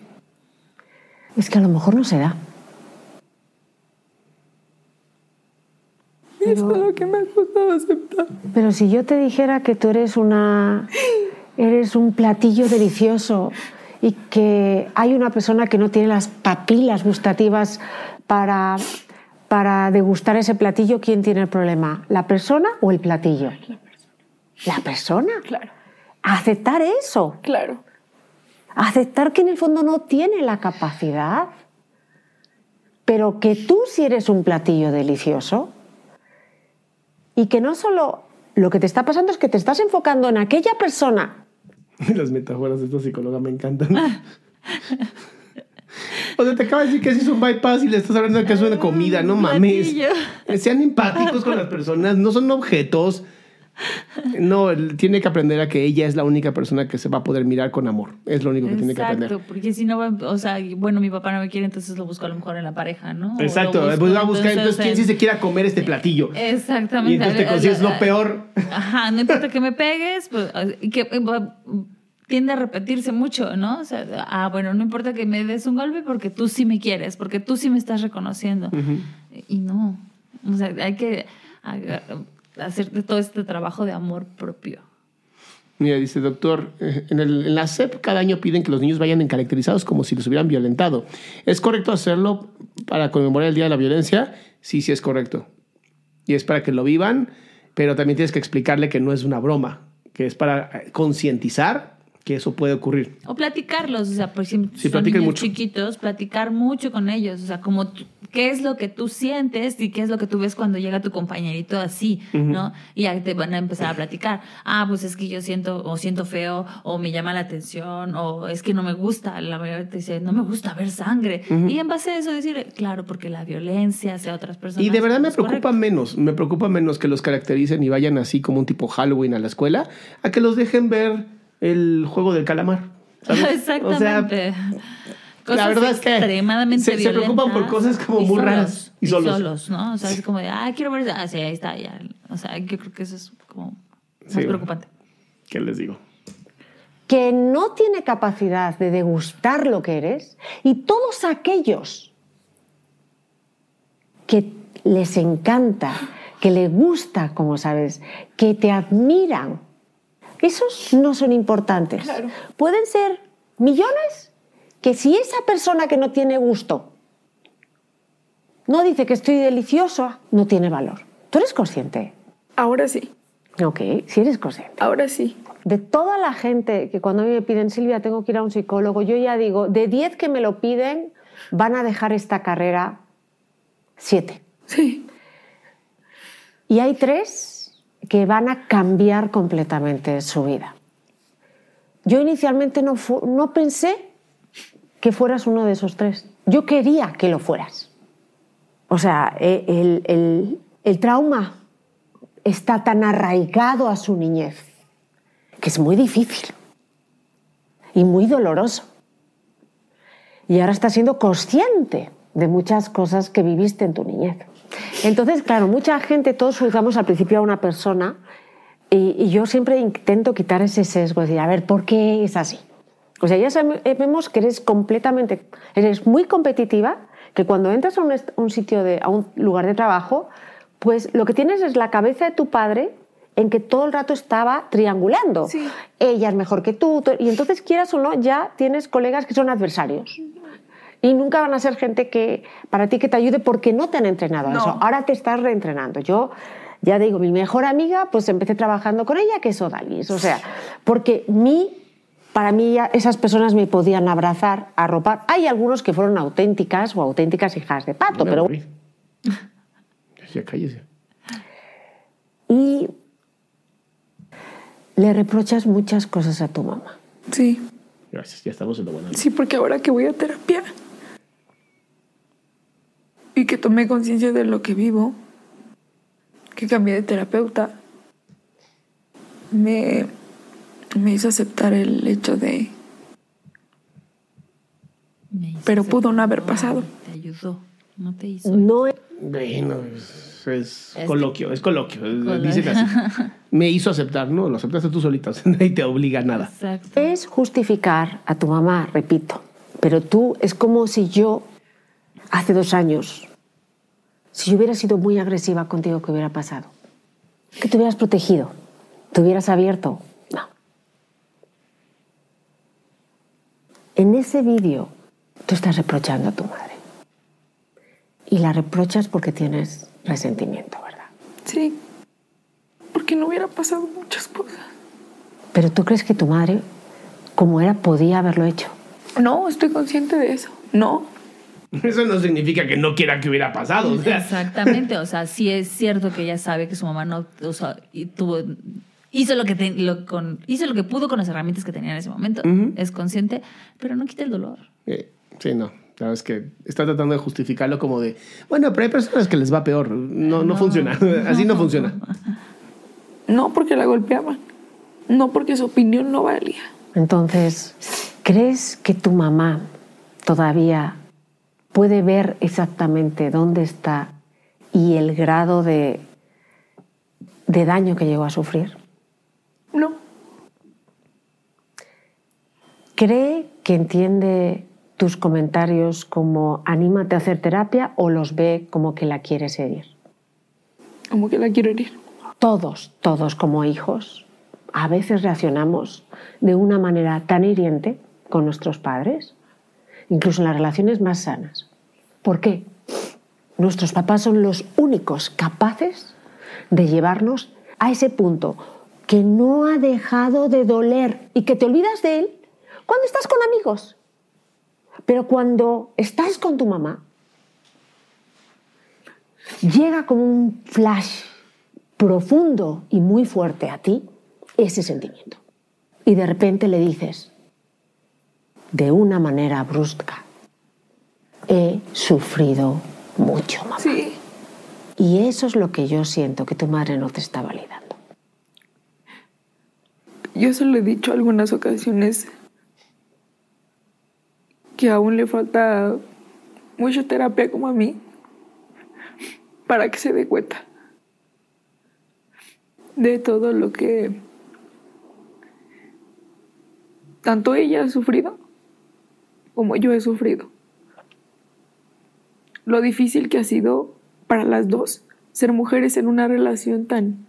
es que a lo mejor no se da. Y eso es lo que me ha costado aceptar. Pero si yo te dijera que tú eres una eres un platillo delicioso y que hay una persona que no tiene las papilas gustativas para para degustar ese platillo, ¿quién tiene el problema? ¿La persona o el platillo? La persona. La persona. Claro, Aceptar eso. claro. Aceptar que en el fondo no tiene la capacidad, pero que tú sí eres un platillo delicioso y que no solo lo que te está pasando es que te estás enfocando en aquella persona. *laughs* Las metáforas de esta psicóloga me encantan. *laughs* O sea, te acaba de decir que es un bypass y le estás hablando de que es una comida, no mames. platillo. Sean empáticos con las personas, no son objetos. No, él tiene que aprender a que ella es la única persona que se va a poder mirar con amor. Es lo único que tiene que Exacto, aprender. porque si no va, o sea, bueno, mi papá no me quiere, entonces lo busco a lo mejor en la pareja, ¿no? Exacto, busco, pues va a buscar entonces quién en- sí se quiera comer este platillo. Exactamente. Y entonces te consigues lo peor. Ajá, no importa que me pegues, pues, que eh, tiende a repetirse mucho, ¿no? O sea, ah, bueno, no importa que me des un golpe porque tú sí me quieres, porque tú sí me estás reconociendo. Y no, o sea, hay que hacer todo este trabajo de amor propio. Mira, dice doctor, eh, en, el- en la SEP cada año piden que los niños vayan caracterizados como si los hubieran violentado. ¿Es correcto hacerlo para conmemorar el Día de la Violencia? Sí, sí es correcto. Y es para que lo vivan, pero también tienes que explicarle que no es una broma, que es para concientizar que eso puede ocurrir. O platicarlos, o sea, por ejemplo, Sí, son platiquen niños mucho. chiquitos, platicar mucho con ellos, o sea, como qué es lo que tú sientes y qué es lo que tú ves cuando llega tu compañerito así, ¿no? Y ahí te van a empezar a platicar. Ah, pues es que yo siento, o siento feo, o me llama la atención, o es que no me gusta, la mayoría te dice, no me gusta ver sangre. Y en base a eso decir, claro, porque la violencia hacia otras personas. Y de verdad me preocupa correcto. menos, me preocupa menos que los caractericen y vayan así como un tipo Halloween a la escuela, a que los dejen ver el juego del calamar. ¿sabes? *laughs* O sea, Exactamente. Cosas la verdad es que extremadamente se- se preocupan por cosas como y muy solos, raras y Y solos. solos. ¿no? O sea, es como de, ah, quiero ver, ah, sí, ahí está, ya. O sea, yo creo que eso es como más Sí. preocupante. ¿Qué les digo? que no tiene capacidad de degustar lo que eres y todos aquellos que les encanta, que les gusta, como sabes, que te admiran, esos no son importantes. Claro. Pueden ser millones que si esa persona que no tiene gusto no dice que estoy deliciosa, no tiene valor. ¿Tú eres consciente? Ahora sí, Ok, si eres consciente. ahora sí. De toda la gente que cuando a mí me piden, Silvia, tengo que ir a un psicólogo, yo ya digo, de 10 que me lo piden, van a dejar esta carrera 7. Sí, Y hay tres que van a cambiar completamente su vida. Yo inicialmente no, no pensé que fueras uno de esos tres. Yo quería que lo fueras. O sea, e- el, el- el trauma está tan arraigado a su niñez que es muy difícil y muy doloroso. Y ahora estás siendo consciente de muchas cosas que viviste en tu niñez. Entonces, claro, mucha gente, todos juzgamos al principio a una persona y, y yo siempre intento quitar ese sesgo, decir, a ver, ¿por qué es así? O sea, ya sabemos que eres completamente, eres muy competitiva, que cuando entras a un, sitio, de, a un lugar de trabajo, pues lo que tienes es la cabeza de tu padre en que todo el rato estaba triangulando. Sí. Ella es mejor que tú- y entonces quieras o no, ya tienes colegas que son adversarios. Y nunca van a ser gente que para ti que te ayude porque no te han entrenado a No. eso. Ahora te estás reentrenando. Yo ya digo, mi mejor amiga, pues empecé trabajando con ella, que es Odalis. O sea, porque mi, para mí ya esas personas me podían abrazar, arropar. Hay algunos que fueron auténticas o auténticas hijas de pato, pero Uy. *laughs* Ya cállese. y le reprochas muchas cosas a tu mamá. sí, Gracias, ya estamos en lo bueno. sí, porque ahora que voy a terapia y que tomé conciencia de lo que vivo, que cambié de terapeuta, me, me hizo aceptar el hecho de Pero pudo no haber pasado. Te ayudó, no te hizo. No Bueno, es, es Es coloquio, es coloquio. Colo- Dicen así. *laughs* Me hizo aceptar, no, lo aceptaste tú solita, *laughs* nadie te obliga a nada. Exacto. es justificar a tu mamá, repito, pero tú es como si yo hace dos años Si yo hubiera sido muy agresiva contigo, ¿qué hubiera pasado? Que te hubieras protegido, te hubieras abierto. No. En ese vídeo, tú estás reprochando a tu madre. Y la reprochas porque tienes resentimiento, ¿verdad? Sí, porque no hubiera pasado muchas cosas. Pero tú crees que tu madre, como era, podía haberlo hecho. No, estoy consciente de eso. No. *laughs* Eso no significa que no quiera que hubiera pasado. o sea. Exactamente, o sea, sí es cierto que ella sabe que su mamá no, o sea, y tuvo, hizo lo que te- lo con, hizo lo que pudo con las herramientas que tenía en ese momento. Es consciente, pero no quita el dolor. Eh, sí, no. La verdad es que está tratando de justificarlo como de, bueno, pero hay personas que les va peor. No, no, funciona. *laughs* Así no funciona. *laughs* No porque la golpeaban. No porque su opinión no valía. Entonces, ¿crees que tu mamá todavía puede ver exactamente dónde está y el grado de, de daño que llegó a sufrir? No. ¿Cree que entiende tus comentarios como anímate a hacer terapia o los ve como que la quieres herir? Como que la quiero herir. Todos, todos como hijos, a veces reaccionamos de una manera tan hiriente con nuestros padres, incluso en las relaciones más sanas. ¿Por qué? Nuestros papás son los únicos capaces de llevarnos a ese punto que no ha dejado de doler y que te olvidas de él cuando estás con amigos. Pero cuando estás con tu mamá, llega como un flash profundo y muy fuerte a ti ese sentimiento. Y de repente le dices, de una manera brusca, he sufrido mucho, mamá. Sí. Y eso es lo que yo siento que tu madre no te está validando. Yo se lo he dicho algunas ocasiones que aún le falta mucha terapia como a mí para que se dé cuenta de todo lo que tanto ella ha sufrido como yo he sufrido. Lo difícil que ha sido para las dos ser mujeres en una relación tan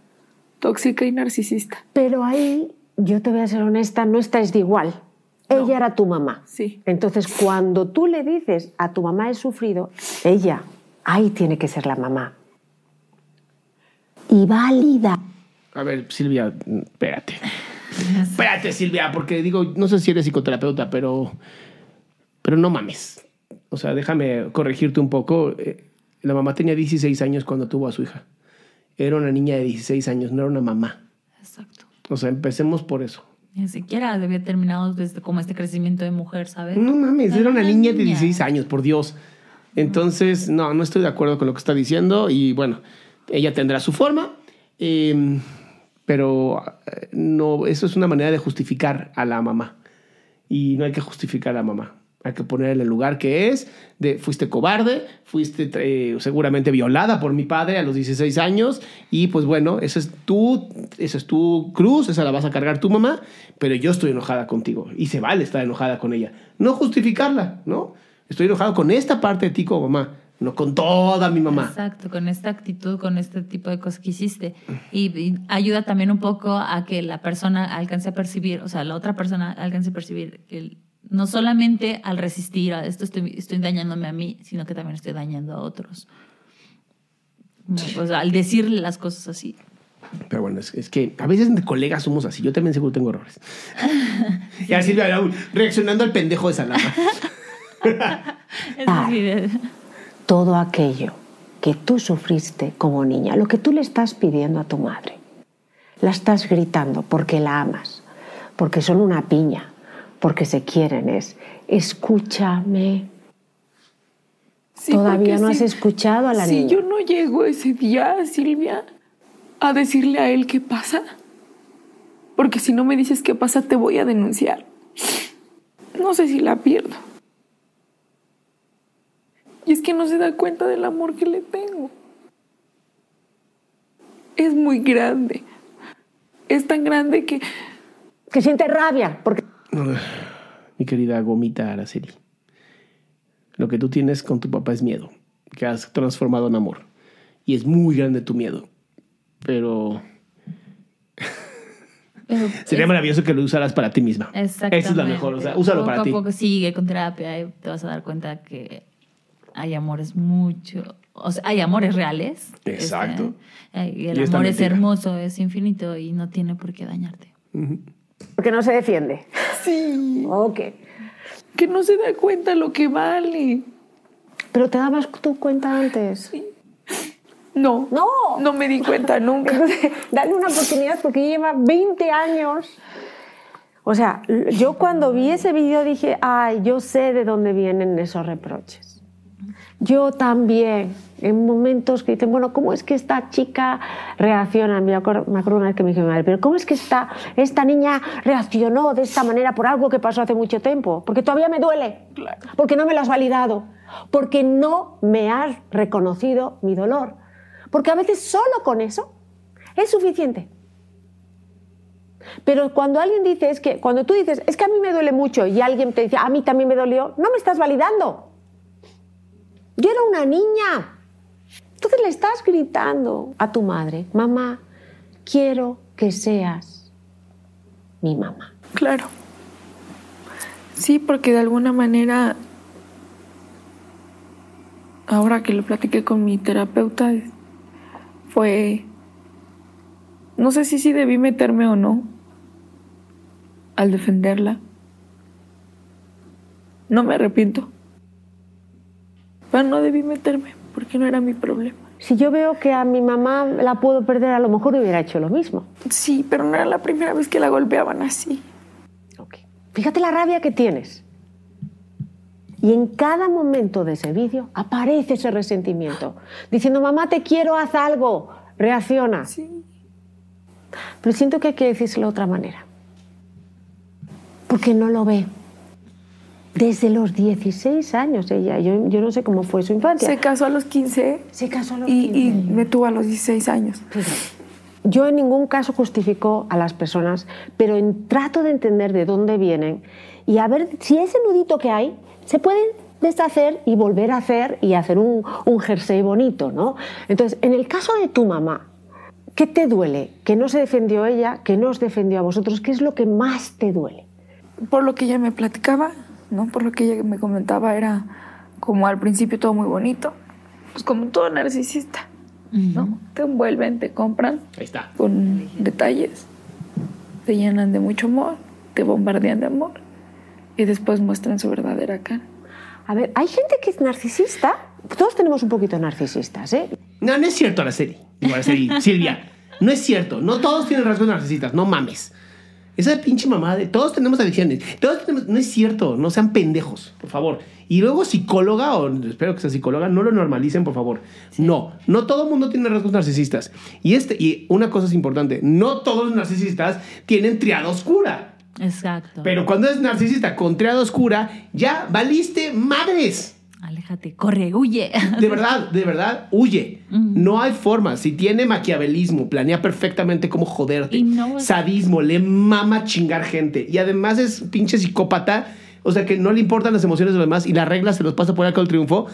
tóxica y narcisista. Pero ahí, yo te voy a ser honesta, no estáis de igual. Ella era tu mamá. Sí. Entonces, cuando tú le dices a tu mamá he sufrido, ella, ahí tiene que ser la mamá. Y válida. A ver, Silvia, espérate. *laughs* Espérate, Silvia, porque digo, no sé si eres psicoterapeuta, pero, pero no mames. O sea, déjame corregirte un poco. Eh, La mamá tenía 16 años cuando tuvo a su hija. Era una niña de 16 años, no era una mamá. Exacto. O sea, empecemos por eso. Ni siquiera había terminado desde como este crecimiento de mujer, ¿sabes? No mames, era una una niña de niña. 16 años, por Dios. Entonces, no, no estoy de acuerdo con lo que está diciendo y bueno, ella tendrá su forma, eh, pero eh, no, eso es una manera de justificar a la mamá y no hay que justificar a la mamá. Hay que poner en el lugar que es, de fuiste cobarde, fuiste eh, seguramente violada por mi padre a los 16 años y pues bueno, esa es tu, esa es tu cruz, esa la vas a cargar tu mamá, pero yo estoy enojada contigo y se vale estar enojada con ella. No justificarla, ¿no? Estoy enojado con esta parte de ti como mamá, no con toda mi mamá. Exacto, con esta actitud, con este tipo de cosas que hiciste. Y, y ayuda también un poco a que la persona alcance a percibir, o sea, la otra persona alcance a percibir que no solamente al resistir a esto estoy, estoy dañándome a mí, sino que también estoy dañando a otros. Sea, al decirle las cosas así. Pero bueno, es, es que a veces entre colegas somos así. Yo también seguro tengo errores. *laughs* ya Silvia Raúl, reaccionando al pendejo de Salama. *laughs* Ah. es mi de- todo aquello que tú sufriste como niña, lo que tú le estás pidiendo a tu madre. La estás gritando porque la amas, porque son una piña, porque se quieren. Es, escúchame. Sí, Todavía no has si- escuchado a la si niña. yo no llego ese día, Silvia, a decirle a él qué pasa, porque si no me dices qué pasa, te voy a denunciar. No sé si la pierdo. Y es que no se da cuenta del amor que le tengo. Es muy grande. Es tan grande que Que siente rabia, porque Mi querida gomita Araceli. Lo que tú tienes con tu papá es miedo, que has transformado en amor. y es muy grande tu miedo. Pero Pero *laughs* sería es- maravilloso que lo usaras para ti misma. Exactamente. Esa es la mejor, o sea, úsalo poco para a ti. poco sigue con terapia y te vas a dar cuenta que hay amores mucho, o sea, hay amores reales. Exacto. este, y el Y amor es mentira. hermoso, es infinito y no tiene por qué dañarte. Porque no se defiende. Sí, Ok. que no se da cuenta lo que vale. Pero te dabas tu cuenta antes. No, No. no me di cuenta *laughs* nunca. Entonces, dale una oportunidad porque lleva 20 años. O sea, yo cuando vi ese vídeo dije, ay, yo sé de dónde vienen esos reproches. Yo también, en momentos que dicen, bueno, ¿cómo es que esta chica reacciona? Me acuerdo, me acuerdo una vez que me dijo mi madre, pero ¿cómo es que esta, esta niña reaccionó de esta manera por algo que pasó hace mucho tiempo? Porque todavía me duele, porque no me lo has validado, porque no me has reconocido mi dolor. Porque a veces solo con eso es suficiente. Pero cuando alguien dice, es que, cuando tú dices, es que a mí me duele mucho y alguien te dice, a mí también me dolió, no me estás validando. Yo era una niña. Entonces le estás gritando a tu madre, mamá, quiero que seas mi mamá. Claro. Sí, porque de alguna manera, ahora que lo platiqué con mi terapeuta, fue, no sé si sí debí meterme o no al defenderla. No me arrepiento. Pero no debí meterme porque no era mi problema. Si yo veo que a mi mamá la puedo perder, a lo mejor hubiera hecho lo mismo. Sí, pero no era la primera vez que la golpeaban así. Ok. Fíjate la rabia que tienes. Y en cada momento de ese vídeo aparece ese resentimiento, diciendo, mamá, te quiero, haz algo, reacciona. Sí. Pero siento que hay que decírselo de otra manera. Porque no lo ve. Desde los 16 años ella, yo, yo no sé cómo fue su infancia. Se casó a los 15 Se casó a los y, 15. y me tuvo a los 16 años. Yo en ningún caso justifico a las personas, pero en, trato de entender de dónde vienen y a ver si ese nudito que hay se puede deshacer y volver a hacer y hacer un, un jersey bonito, ¿no? Entonces, en el caso de tu mamá, ¿qué te duele? Que no se defendió ella, que no os defendió a vosotros, ¿qué es lo que más te duele? por lo que ella me platicaba, ¿no? Por lo que ella me comentaba, era como al principio todo muy bonito, pues como todo narcisista, ¿no? Te envuelven, te compran Ahí está. con detalles, te llenan de mucho amor, te bombardean de amor y después muestran su verdadera cara. A ver, hay gente que es narcisista, todos tenemos un poquito narcisistas, ¿eh? No, no es cierto, Araceli. Digo, Araceli, *laughs* Silvia. No es cierto. No todos tienen rasgos narcisistas. No mames. Esa pinche mamá de todos tenemos adicciones. Todos tenemos. No es cierto. No sean pendejos, por favor. Y luego psicóloga, o espero que sea psicóloga, no lo normalicen, por favor. No, no todo el mundo tiene rasgos narcisistas. Y, este, y una cosa es importante: no todos los narcisistas tienen triada oscura. Exacto. Pero cuando es narcisista con triada oscura, ya valiste madres. Aléjate, corre, huye. *laughs* De verdad, de verdad, huye. No hay forma. Si tiene maquiavelismo, planea perfectamente cómo joderte. Y no- Sadismo, le mama chingar gente. Y además es pinche psicópata. O sea que no le importan las emociones de los demás y las reglas se los pasa por acá el triunfo.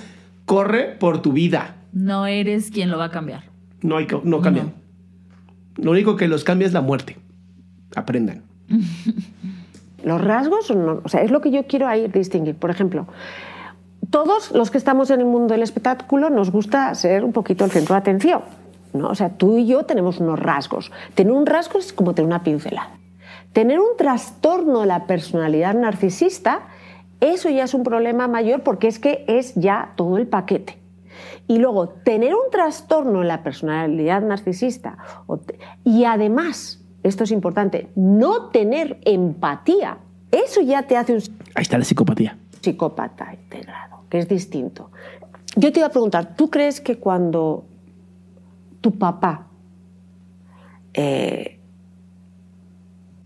Corre por tu vida. No eres quien lo va a cambiar. No, hay, que- no cambian. Lo único que los cambia es la muerte. Aprendan. *laughs* Los rasgos, no- o sea, es lo que yo quiero ahí distinguir. Por ejemplo, todos los que estamos en el mundo del espectáculo nos gusta ser un poquito el centro de atención. ¿no? O sea, tú y yo tenemos unos rasgos. Tener un rasgo es como tener una pincelada. Tener un trastorno de la personalidad narcisista, eso ya es un problema mayor porque es que es ya todo el paquete. Y luego, tener un trastorno en la personalidad narcisista y además, esto es importante, no tener empatía, eso ya te hace un Ahí está la psicopatía. psicópata integrado, que es distinto. Yo te iba a preguntar, ¿tú crees que cuando tu papá eh,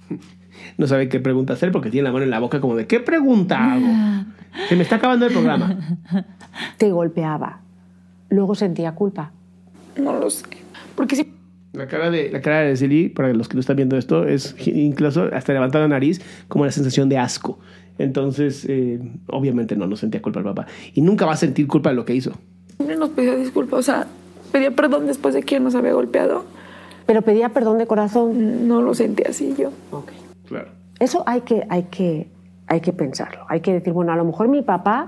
*laughs* No sabe qué pregunta hacer porque tiene la mano en la boca como de ¿qué pregunta hago? *laughs* Se me está acabando el programa. *laughs* te golpeaba, luego sentía culpa? No lo sé. Porque sí, La cara de la cara de Araceli, para los que no están viendo esto, es incluso hasta levantar la nariz como la sensación de asco. Entonces, eh, obviamente no, no sentía culpa el papá. Y nunca va a sentir culpa de lo que hizo. siempre nos pidió disculpas. O sea, pedía perdón después de que nos había golpeado. Pero pedía perdón de corazón. No lo sentí así yo. Ok. Claro. Eso hay que, hay que, hay que pensarlo. Hay que decir, bueno, a lo mejor mi papá,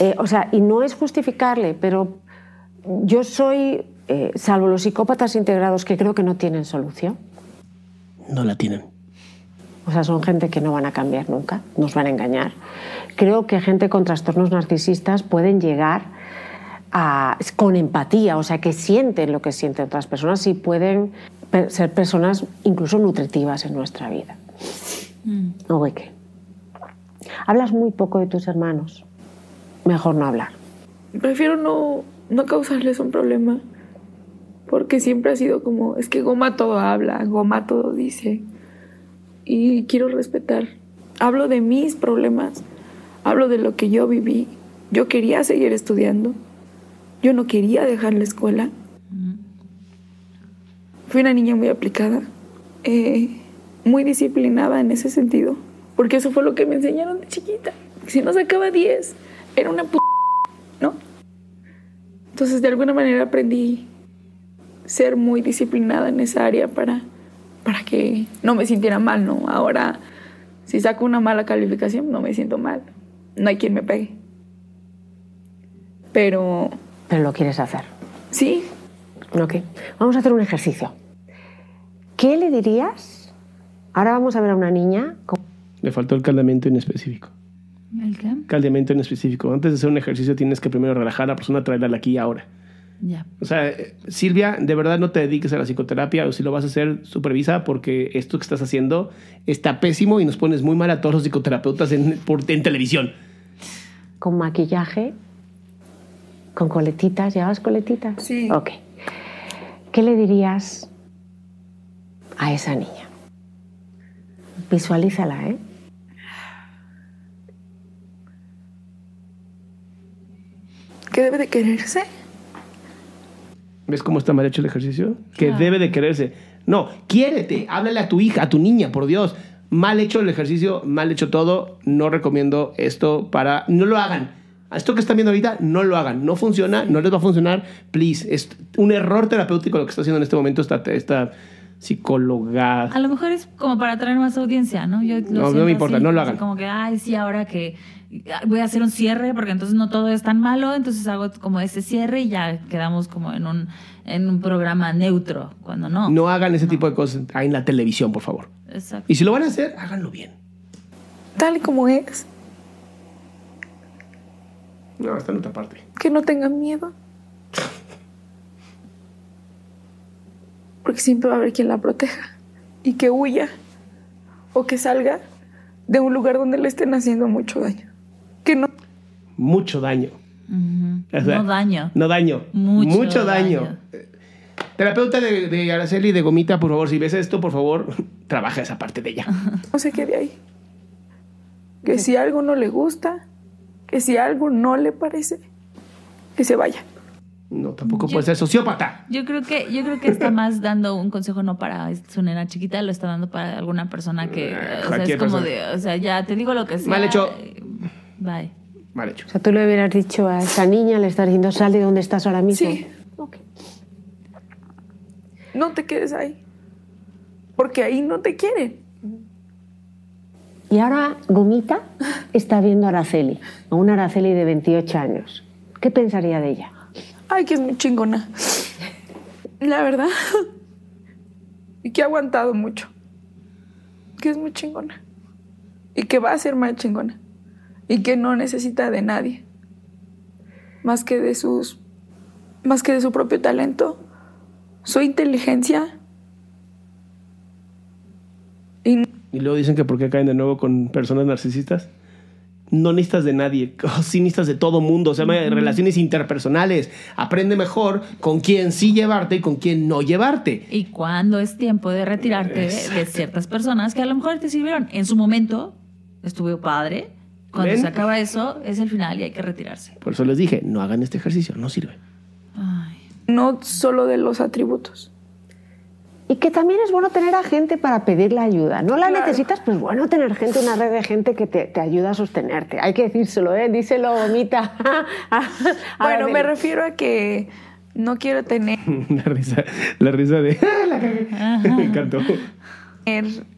eh, o sea, y no es justificarle, pero yo soy, eh, salvo los psicópatas integrados que creo que no tienen solución, No la tienen. O sea, son gente que no van a cambiar nunca, nos van a engañar. Creo que gente con trastornos narcisistas pueden llegar a, con empatía, o sea, que sienten lo que sienten otras personas y pueden ser personas incluso nutritivas en nuestra vida. ¿O de qué? Hablas muy poco de tus hermanos. Mejor no hablar. Prefiero no, no causarles un problema. Porque siempre ha sido como, es que Goma todo habla, Goma todo dice. Y quiero respetar. Hablo de mis problemas, hablo de lo que yo viví. Yo quería seguir estudiando. Yo no quería dejar la escuela. Fui una niña muy aplicada, eh, muy disciplinada en ese sentido. Porque eso fue lo que me enseñaron de chiquita. Si no sacaba 10, era una p ¿no? Entonces, de alguna manera aprendí ser muy disciplinada en esa área para, para que no me sintiera mal, ¿no? Ahora, si saco una mala calificación, no me siento mal. No hay quien me pegue. Pero Pero lo quieres hacer. sí, Ok. Vamos a hacer un ejercicio. ¿Qué le dirías? Ahora vamos a ver a una niña. con- Le faltó el caldeamiento inespecífico. ¿El qué? Caldeamiento inespecífico. Antes de hacer un ejercicio tienes que primero relajar a la persona, traerla aquí y ahora. O sea, eh, Silvia, de verdad no te dediques a la psicoterapia o si lo vas a hacer, supervisa porque esto que estás haciendo está pésimo y nos pones muy mal a todos los psicoterapeutas en, por- en televisión. con maquillaje, con coletitas. ¿Llevas coletitas? Sí. Ok. ¿Qué le dirías a esa niña? Visualízala, ¿eh? que debe de quererse. ¿Ves cómo está mal hecho el ejercicio? Que debe de quererse. No, quiérete, háblale a tu hija, a tu niña, por Dios. Mal hecho el ejercicio, mal hecho todo. No recomiendo esto para... No lo hagan. Esto que están viendo ahorita, no lo hagan. No funciona, no les va a funcionar. Please, es un error terapéutico lo que está haciendo en este momento esta, esta psicóloga. A lo mejor es como para atraer más audiencia, ¿no? Yo lo No, no me importa, así, no lo hagan. Como que, ay, sí, ahora que voy a hacer un cierre porque entonces no todo es tan malo, entonces hago como ese cierre y ya quedamos como en un, en un programa neutro, cuando no. No hagan ese tipo de cosas en la televisión, por favor. Exacto. Y si lo van a hacer, háganlo bien. Tal y como es. No, está en otra parte. Que no tengan miedo. Porque siempre va a haber quien la proteja. Y que huya. O que salga de un lugar donde le estén haciendo mucho daño. Mucho daño. Ujú. O sea, no daño. No daño. Mucho daño. daño. Terapeuta de, de Araceli de Gomita, por favor, si ves esto, por favor, *laughs* trabaja esa parte de ella. *laughs* no se quede ahí. Que si algo no le gusta, que si algo no le parece, que se vaya. No, tampoco Yo- puede ser sociópata. Yo creo que yo creo que está más dando un consejo no para su nena chiquita, lo está dando para alguna persona que o sea, es cualquier como persona. de, o sea, ya te digo lo que sea. Mal hecho. Bye. Mal hecho. O sea, tú le hubieras dicho a esa niña, le estás diciendo, sal de donde estás ahora mismo. Sí. Ok. No te quedes ahí. Porque ahí no te quieren. Y ahora Gomita está viendo a Araceli, a una Araceli de 28 años. ¿Qué pensaría de ella? Ay, que es muy chingona. La verdad. Y que ha aguantado mucho. Que es muy chingona. Y que va a ser más chingona. Y que no necesita de nadie. Más que de sus. Más que de su propio talento. Su inteligencia. Y Y luego dicen que por qué caen de nuevo con personas narcisistas. No necesitas de nadie, *laughs* sí necesitas de todo mundo, se llama relaciones interpersonales. Aprende mejor con quién sí llevarte y con quién no llevarte. Y cuando es tiempo de retirarte de, de ciertas personas que a lo mejor te sirvieron en su momento, estuvo padre. Cuando ¿Ven? se acaba eso, es el final y hay que retirarse. Por eso les dije, no hagan este ejercicio, no sirve. Ay. no solo de los atributos. Y que también es bueno tener a gente para pedirle ayuda. No la Claro. necesitas, pero es bueno tener gente, una red de gente que te, te ayuda a sostenerte. Hay que decírselo, ¿eh? Díselo, Gomita. A *laughs* Bueno, me refiero a que no quiero tener *laughs* La risa, la risa de... *laughs* la. Me encantó.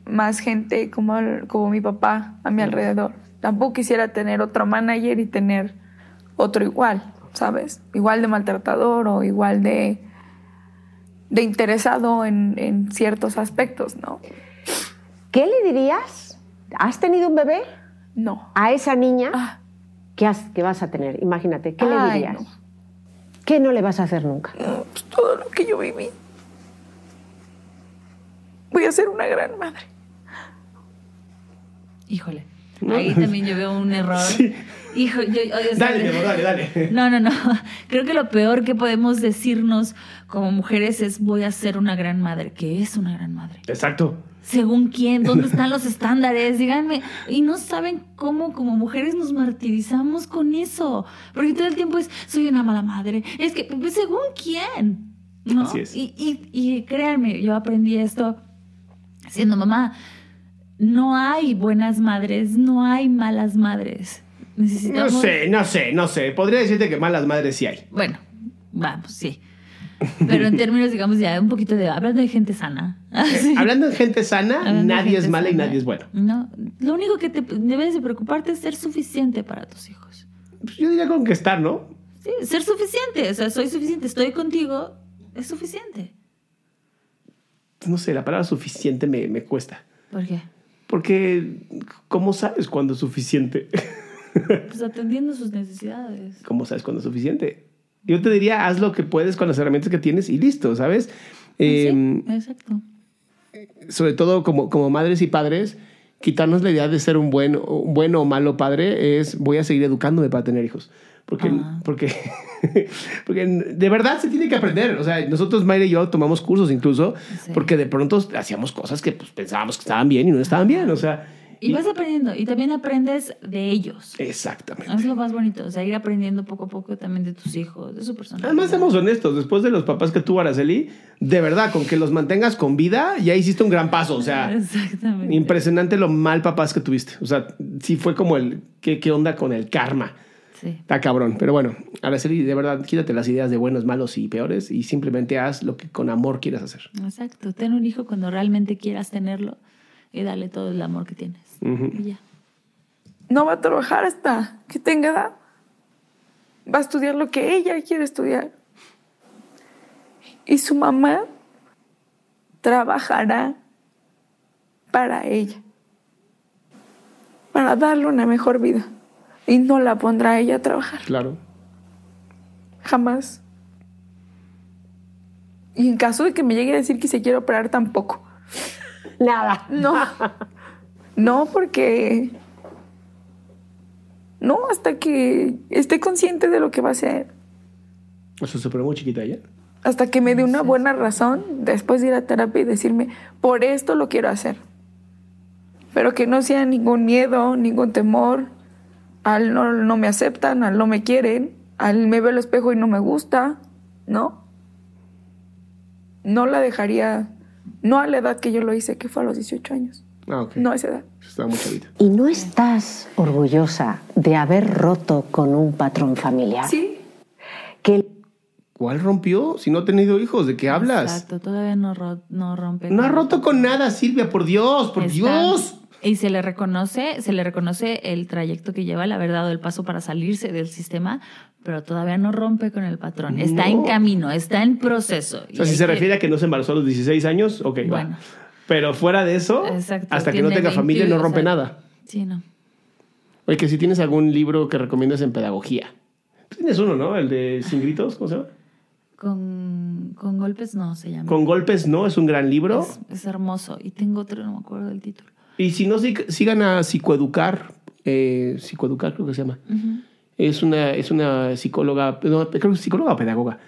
más gente como, como mi papá a mi alrededor. Tampoco quisiera tener otro manager y tener otro igual, ¿sabes? Igual de maltratador o igual de, de interesado en, en ciertos aspectos, ¿no? ¿Qué le dirías? ¿Has tenido un bebé? No. A esa niña Ah, que, has- que vas a tener. Imagínate, ¿qué le dirías? no. ¿Qué no le vas a hacer nunca? no, pues todo lo que yo viví. Voy a ser una gran madre. Híjole. Ahí también yo veo un error. Hijo, yo, o sea, Dale, dale, dale. No, no, no. Creo que lo peor que podemos decirnos como mujeres es voy a ser una gran madre. ¿Qué es una gran madre? Exacto. ¿Según quién? ¿Dónde están los estándares? Díganme. Y no saben cómo como mujeres nos martirizamos con eso. Porque todo el tiempo es, soy una mala madre. Es que, pues, ¿según quién? ¿No? Así es. Y, y, y créanme, yo aprendí esto siendo mamá. No hay buenas madres, no hay malas madres. No Necesitamos... sé, no sé, no sé. Podría decirte que malas madres sí hay. Bueno, vamos, sí. Pero en términos, digamos, ya un poquito de... Hablando de gente sana. *laughs* Sí. Hablando de gente sana, Hablando nadie es mala y nadie es bueno. No, lo único que te debes de preocuparte es ser suficiente para tus hijos. Pues yo diría con que estar, ¿no? Sí, ser suficiente. O sea, soy suficiente, estoy contigo, es suficiente. No sé, la palabra suficiente me, me cuesta. ¿Por qué? Porque, ¿cómo sabes cuándo es suficiente? *laughs* Pues atendiendo sus necesidades. ¿Cómo sabes cuándo es suficiente? Yo te diría, haz lo que puedes con las herramientas que tienes y listo, ¿sabes? Eh, sí, exacto. sobre todo como, como madres y padres, quitarnos la idea de ser un buen, un bueno o malo padre es voy a seguir educándome para tener hijos. Porque, porque, *laughs* porque de verdad se tiene que aprender. O sea, nosotros, Mayra y yo, tomamos cursos incluso Sí. porque de pronto hacíamos cosas que pues, pensábamos que estaban bien y no estaban bien. O sea, Y vas aprendiendo. Y también aprendes de ellos. exactamente. Es lo más bonito. O sea, ir aprendiendo poco a poco también de tus hijos, de su personalidad. Además, seamos honestos, después de los papás que tuvo Araceli, de verdad, con que los mantengas con vida, ya hiciste un gran paso. O sea, *laughs* Exactamente. impresionante lo mal papás que tuviste. O sea, sí fue como el, ¿qué, qué onda con el karma? Sí. Está cabrón. Pero bueno, Araceli, de verdad, quítate las ideas de buenos, malos y peores y simplemente haz lo que con amor quieras hacer. Exacto. Ten un hijo cuando realmente quieras tenerlo y dale todo el amor que tienes. Y ya. No va a trabajar hasta que tenga edad. Va a estudiar lo que ella quiere estudiar. Y su mamá trabajará para ella. Para darle una mejor vida. Y no la pondrá a ella a trabajar. Claro. Jamás. Y en caso de que me llegue a decir que se quiere operar, tampoco. Nada. No. *laughs* No, porque. No, hasta que esté consciente de lo que va a hacer. Eso se operó muy chiquita ella. Hasta que me dé una buena razón después de ir a terapia y decirme, por esto lo quiero hacer. Pero que no sea ningún miedo, ningún temor, al no, no me aceptan, al no me quieren, al me veo al espejo y no me gusta, ¿no? No la dejaría, no a la edad que yo lo hice, que fue a los 18 años, Ah, ok. no a esa edad. ¿Y no estás orgullosa de haber roto con un patrón familiar? Sí, Que ¿Cuál rompió? Si no ha tenido hijos, ¿de qué hablas? Exacto. Todavía no, ro- no rompe. No ha roto con nada, Silvia, por Dios, por Está- Dios. Y se le reconoce, se le reconoce el trayecto que lleva, el haber dado el paso para salirse del sistema, pero todavía no rompe con el patrón. Está en No. camino, está en proceso. O sea, si se refiere a que no se embarazó a los 16 años, ok, Bueno. va. Pero fuera de eso, Exacto, hasta que no tenga familia, 21, no rompe o sea, nada. Sí, no. Oye, que si tienes algún libro que recomiendas en pedagogía. Tú tienes uno, ¿no? El de Sin Gritos, ¿cómo se llama? Con, con golpes no se llama. Con golpes, ¿no? Es un gran libro. Es, es hermoso. Y tengo otro, no me acuerdo del título. Y si no, sigan a Psicoeducar. eh, psicoeducar creo que se llama. Es una, es una psicóloga, no, creo que es psicóloga o pedagoga.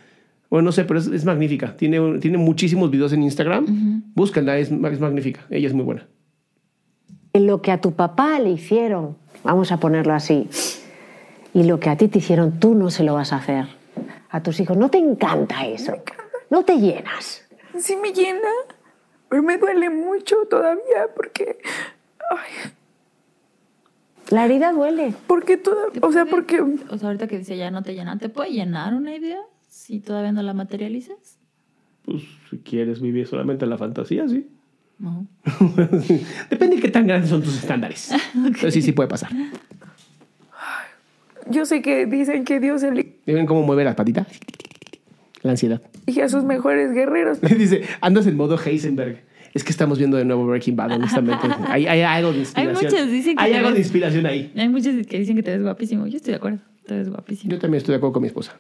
Bueno, no sé, pero es, es magnífica. Tiene, tiene muchísimos videos en Instagram. Búsquenla, es, ma- es magnífica. Ella es muy buena. lo que a tu papá le hicieron, vamos a ponerlo así, y lo que a ti te hicieron, tú no se lo vas a hacer a tus hijos. ¿No te encanta eso? ¿No te llenas? sí me llena, pero me duele mucho todavía porque, ay, La herida duele. porque toda, o sea, porque O sea, ahorita que dice ya no te llena, ¿te puede llenar una idea? si todavía no la materializas. Pues si quieres vivir solamente en la fantasía, sí. No. *laughs* Depende de qué tan grandes son tus estándares. *laughs* Pero sí, sí puede pasar. Yo sé que dicen que Dios elige ¿Ven cómo mueve las patitas? La ansiedad. A sus mejores guerreros. Dice, andas en modo Heisenberg. Es que estamos viendo de nuevo Breaking Bad, honestamente. Hay, hay algo de inspiración. muchos dicen que Hay algo de inspiración ahí. Hay muchos que dicen que te ves guapísimo. Yo estoy de acuerdo. Te ves guapísimo. Yo también estoy de acuerdo con mi esposa.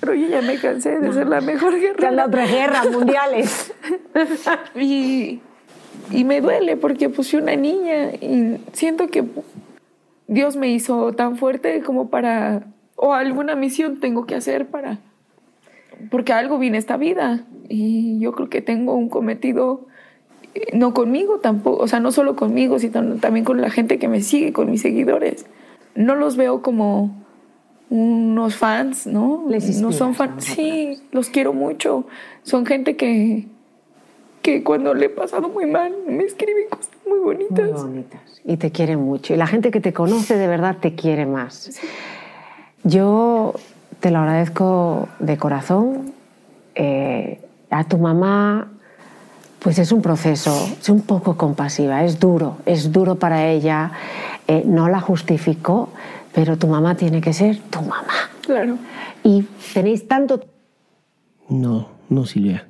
Pero yo ya me cansé de ser la mejor Que anda guerrera. otra guerra mundiales. *laughs* Y, y me duele porque puse una niña y siento que Dios me hizo tan fuerte como para, o alguna misión tengo que hacer para, porque algo viene esta vida y yo creo que tengo un cometido, eh, no conmigo tampoco, o sea, no solo conmigo, sino también con la gente que me sigue, con mis seguidores. No los veo como unos fans, ¿no? Les no son fans. Sí, los quiero mucho. Son gente que, que cuando le he pasado muy mal me escriben cosas muy bonitas. Muy bonitas. Y te quieren mucho. Y la gente que te conoce de verdad te quiere más. Yo te lo agradezco de corazón. Eh, a tu mamá, pues es un proceso, es un poco compasiva, es duro, es duro para ella. Eh, no la justificó, pero tu mamá tiene que ser tu mamá. Claro. Y tenéis tanto No, no, Silvia.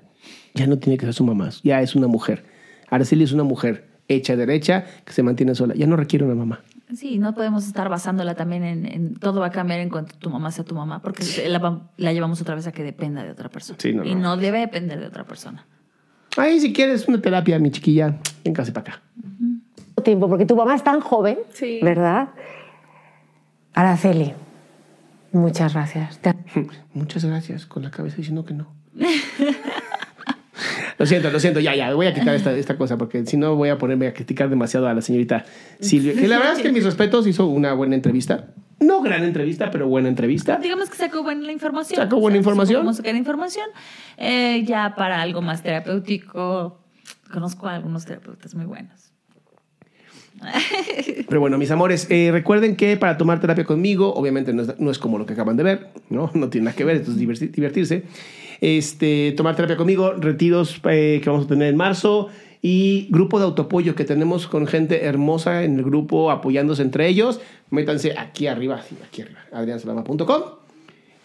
Ya no tiene que ser su mamá. Ya es una mujer. Araceli es una mujer hecha derecha que se mantiene sola. Ya no requiere una mamá. Sí, no podemos estar basándola también en, en todo va a cambiar en cuanto tu mamá sea tu mamá, porque la, va- la llevamos otra vez a que dependa de otra persona. Sí, no, y no. no debe depender de otra persona. Ay, si quieres una terapia, mi chiquilla, véngase para acá. tiempo, porque tu mamá es tan joven, Sí. ¿verdad? Araceli, muchas gracias. Te- *laughs* Muchas gracias, con la cabeza diciendo que no. *laughs* lo siento, lo siento, ya, ya, voy a quitar esta, esta cosa porque si no voy a ponerme a criticar demasiado a la señorita Silvia. Que la verdad es que mis respetos hizo una buena entrevista. No gran entrevista, pero buena entrevista. Digamos que sacó buena la información. Sacó buena información. Vamos sacar información. Eh, ya para algo más terapéutico, conozco a algunos terapeutas muy buenos. *laughs* Pero bueno, mis amores, eh, recuerden que para tomar terapia conmigo, obviamente no es, no es como lo que acaban de ver, ¿no? *laughs* No tiene nada que ver, esto es diverti- divertirse. Este, tomar terapia conmigo, retiros eh, que vamos a tener en marzo y grupo de autoapoyo que tenemos con gente hermosa en el grupo apoyándose entre ellos. Métanse aquí arriba, aquí arriba, adriansalama.com.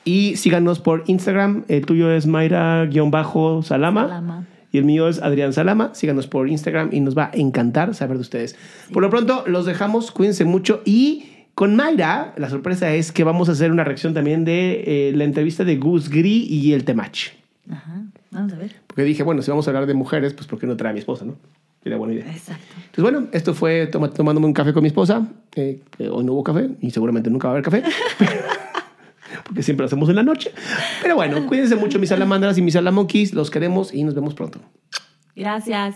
Y síganos por Instagram. El tuyo es Mayra-Salama. Salama. Y el mío es Adrián Salama. Síganos por Instagram y nos va a encantar saber de ustedes. Por lo pronto, los dejamos. Cuídense mucho. Y con Mayra, la sorpresa es que vamos a hacer una reacción también de eh, la entrevista de Gus Gris y el Temach. Ajá. Vamos a ver. Porque dije, bueno, si vamos a hablar de mujeres, pues ¿por qué no trae a mi esposa, no? Sería buena idea. Exacto. Entonces, bueno, esto fue toma- tomándome un café con mi esposa. Eh, que hoy no hubo café y seguramente nunca va a haber café. *laughs* *laughs* porque siempre lo hacemos en la noche. Pero bueno, cuídense mucho, mis salamandras y mis salamonkeys. Los queremos y nos vemos pronto. Gracias.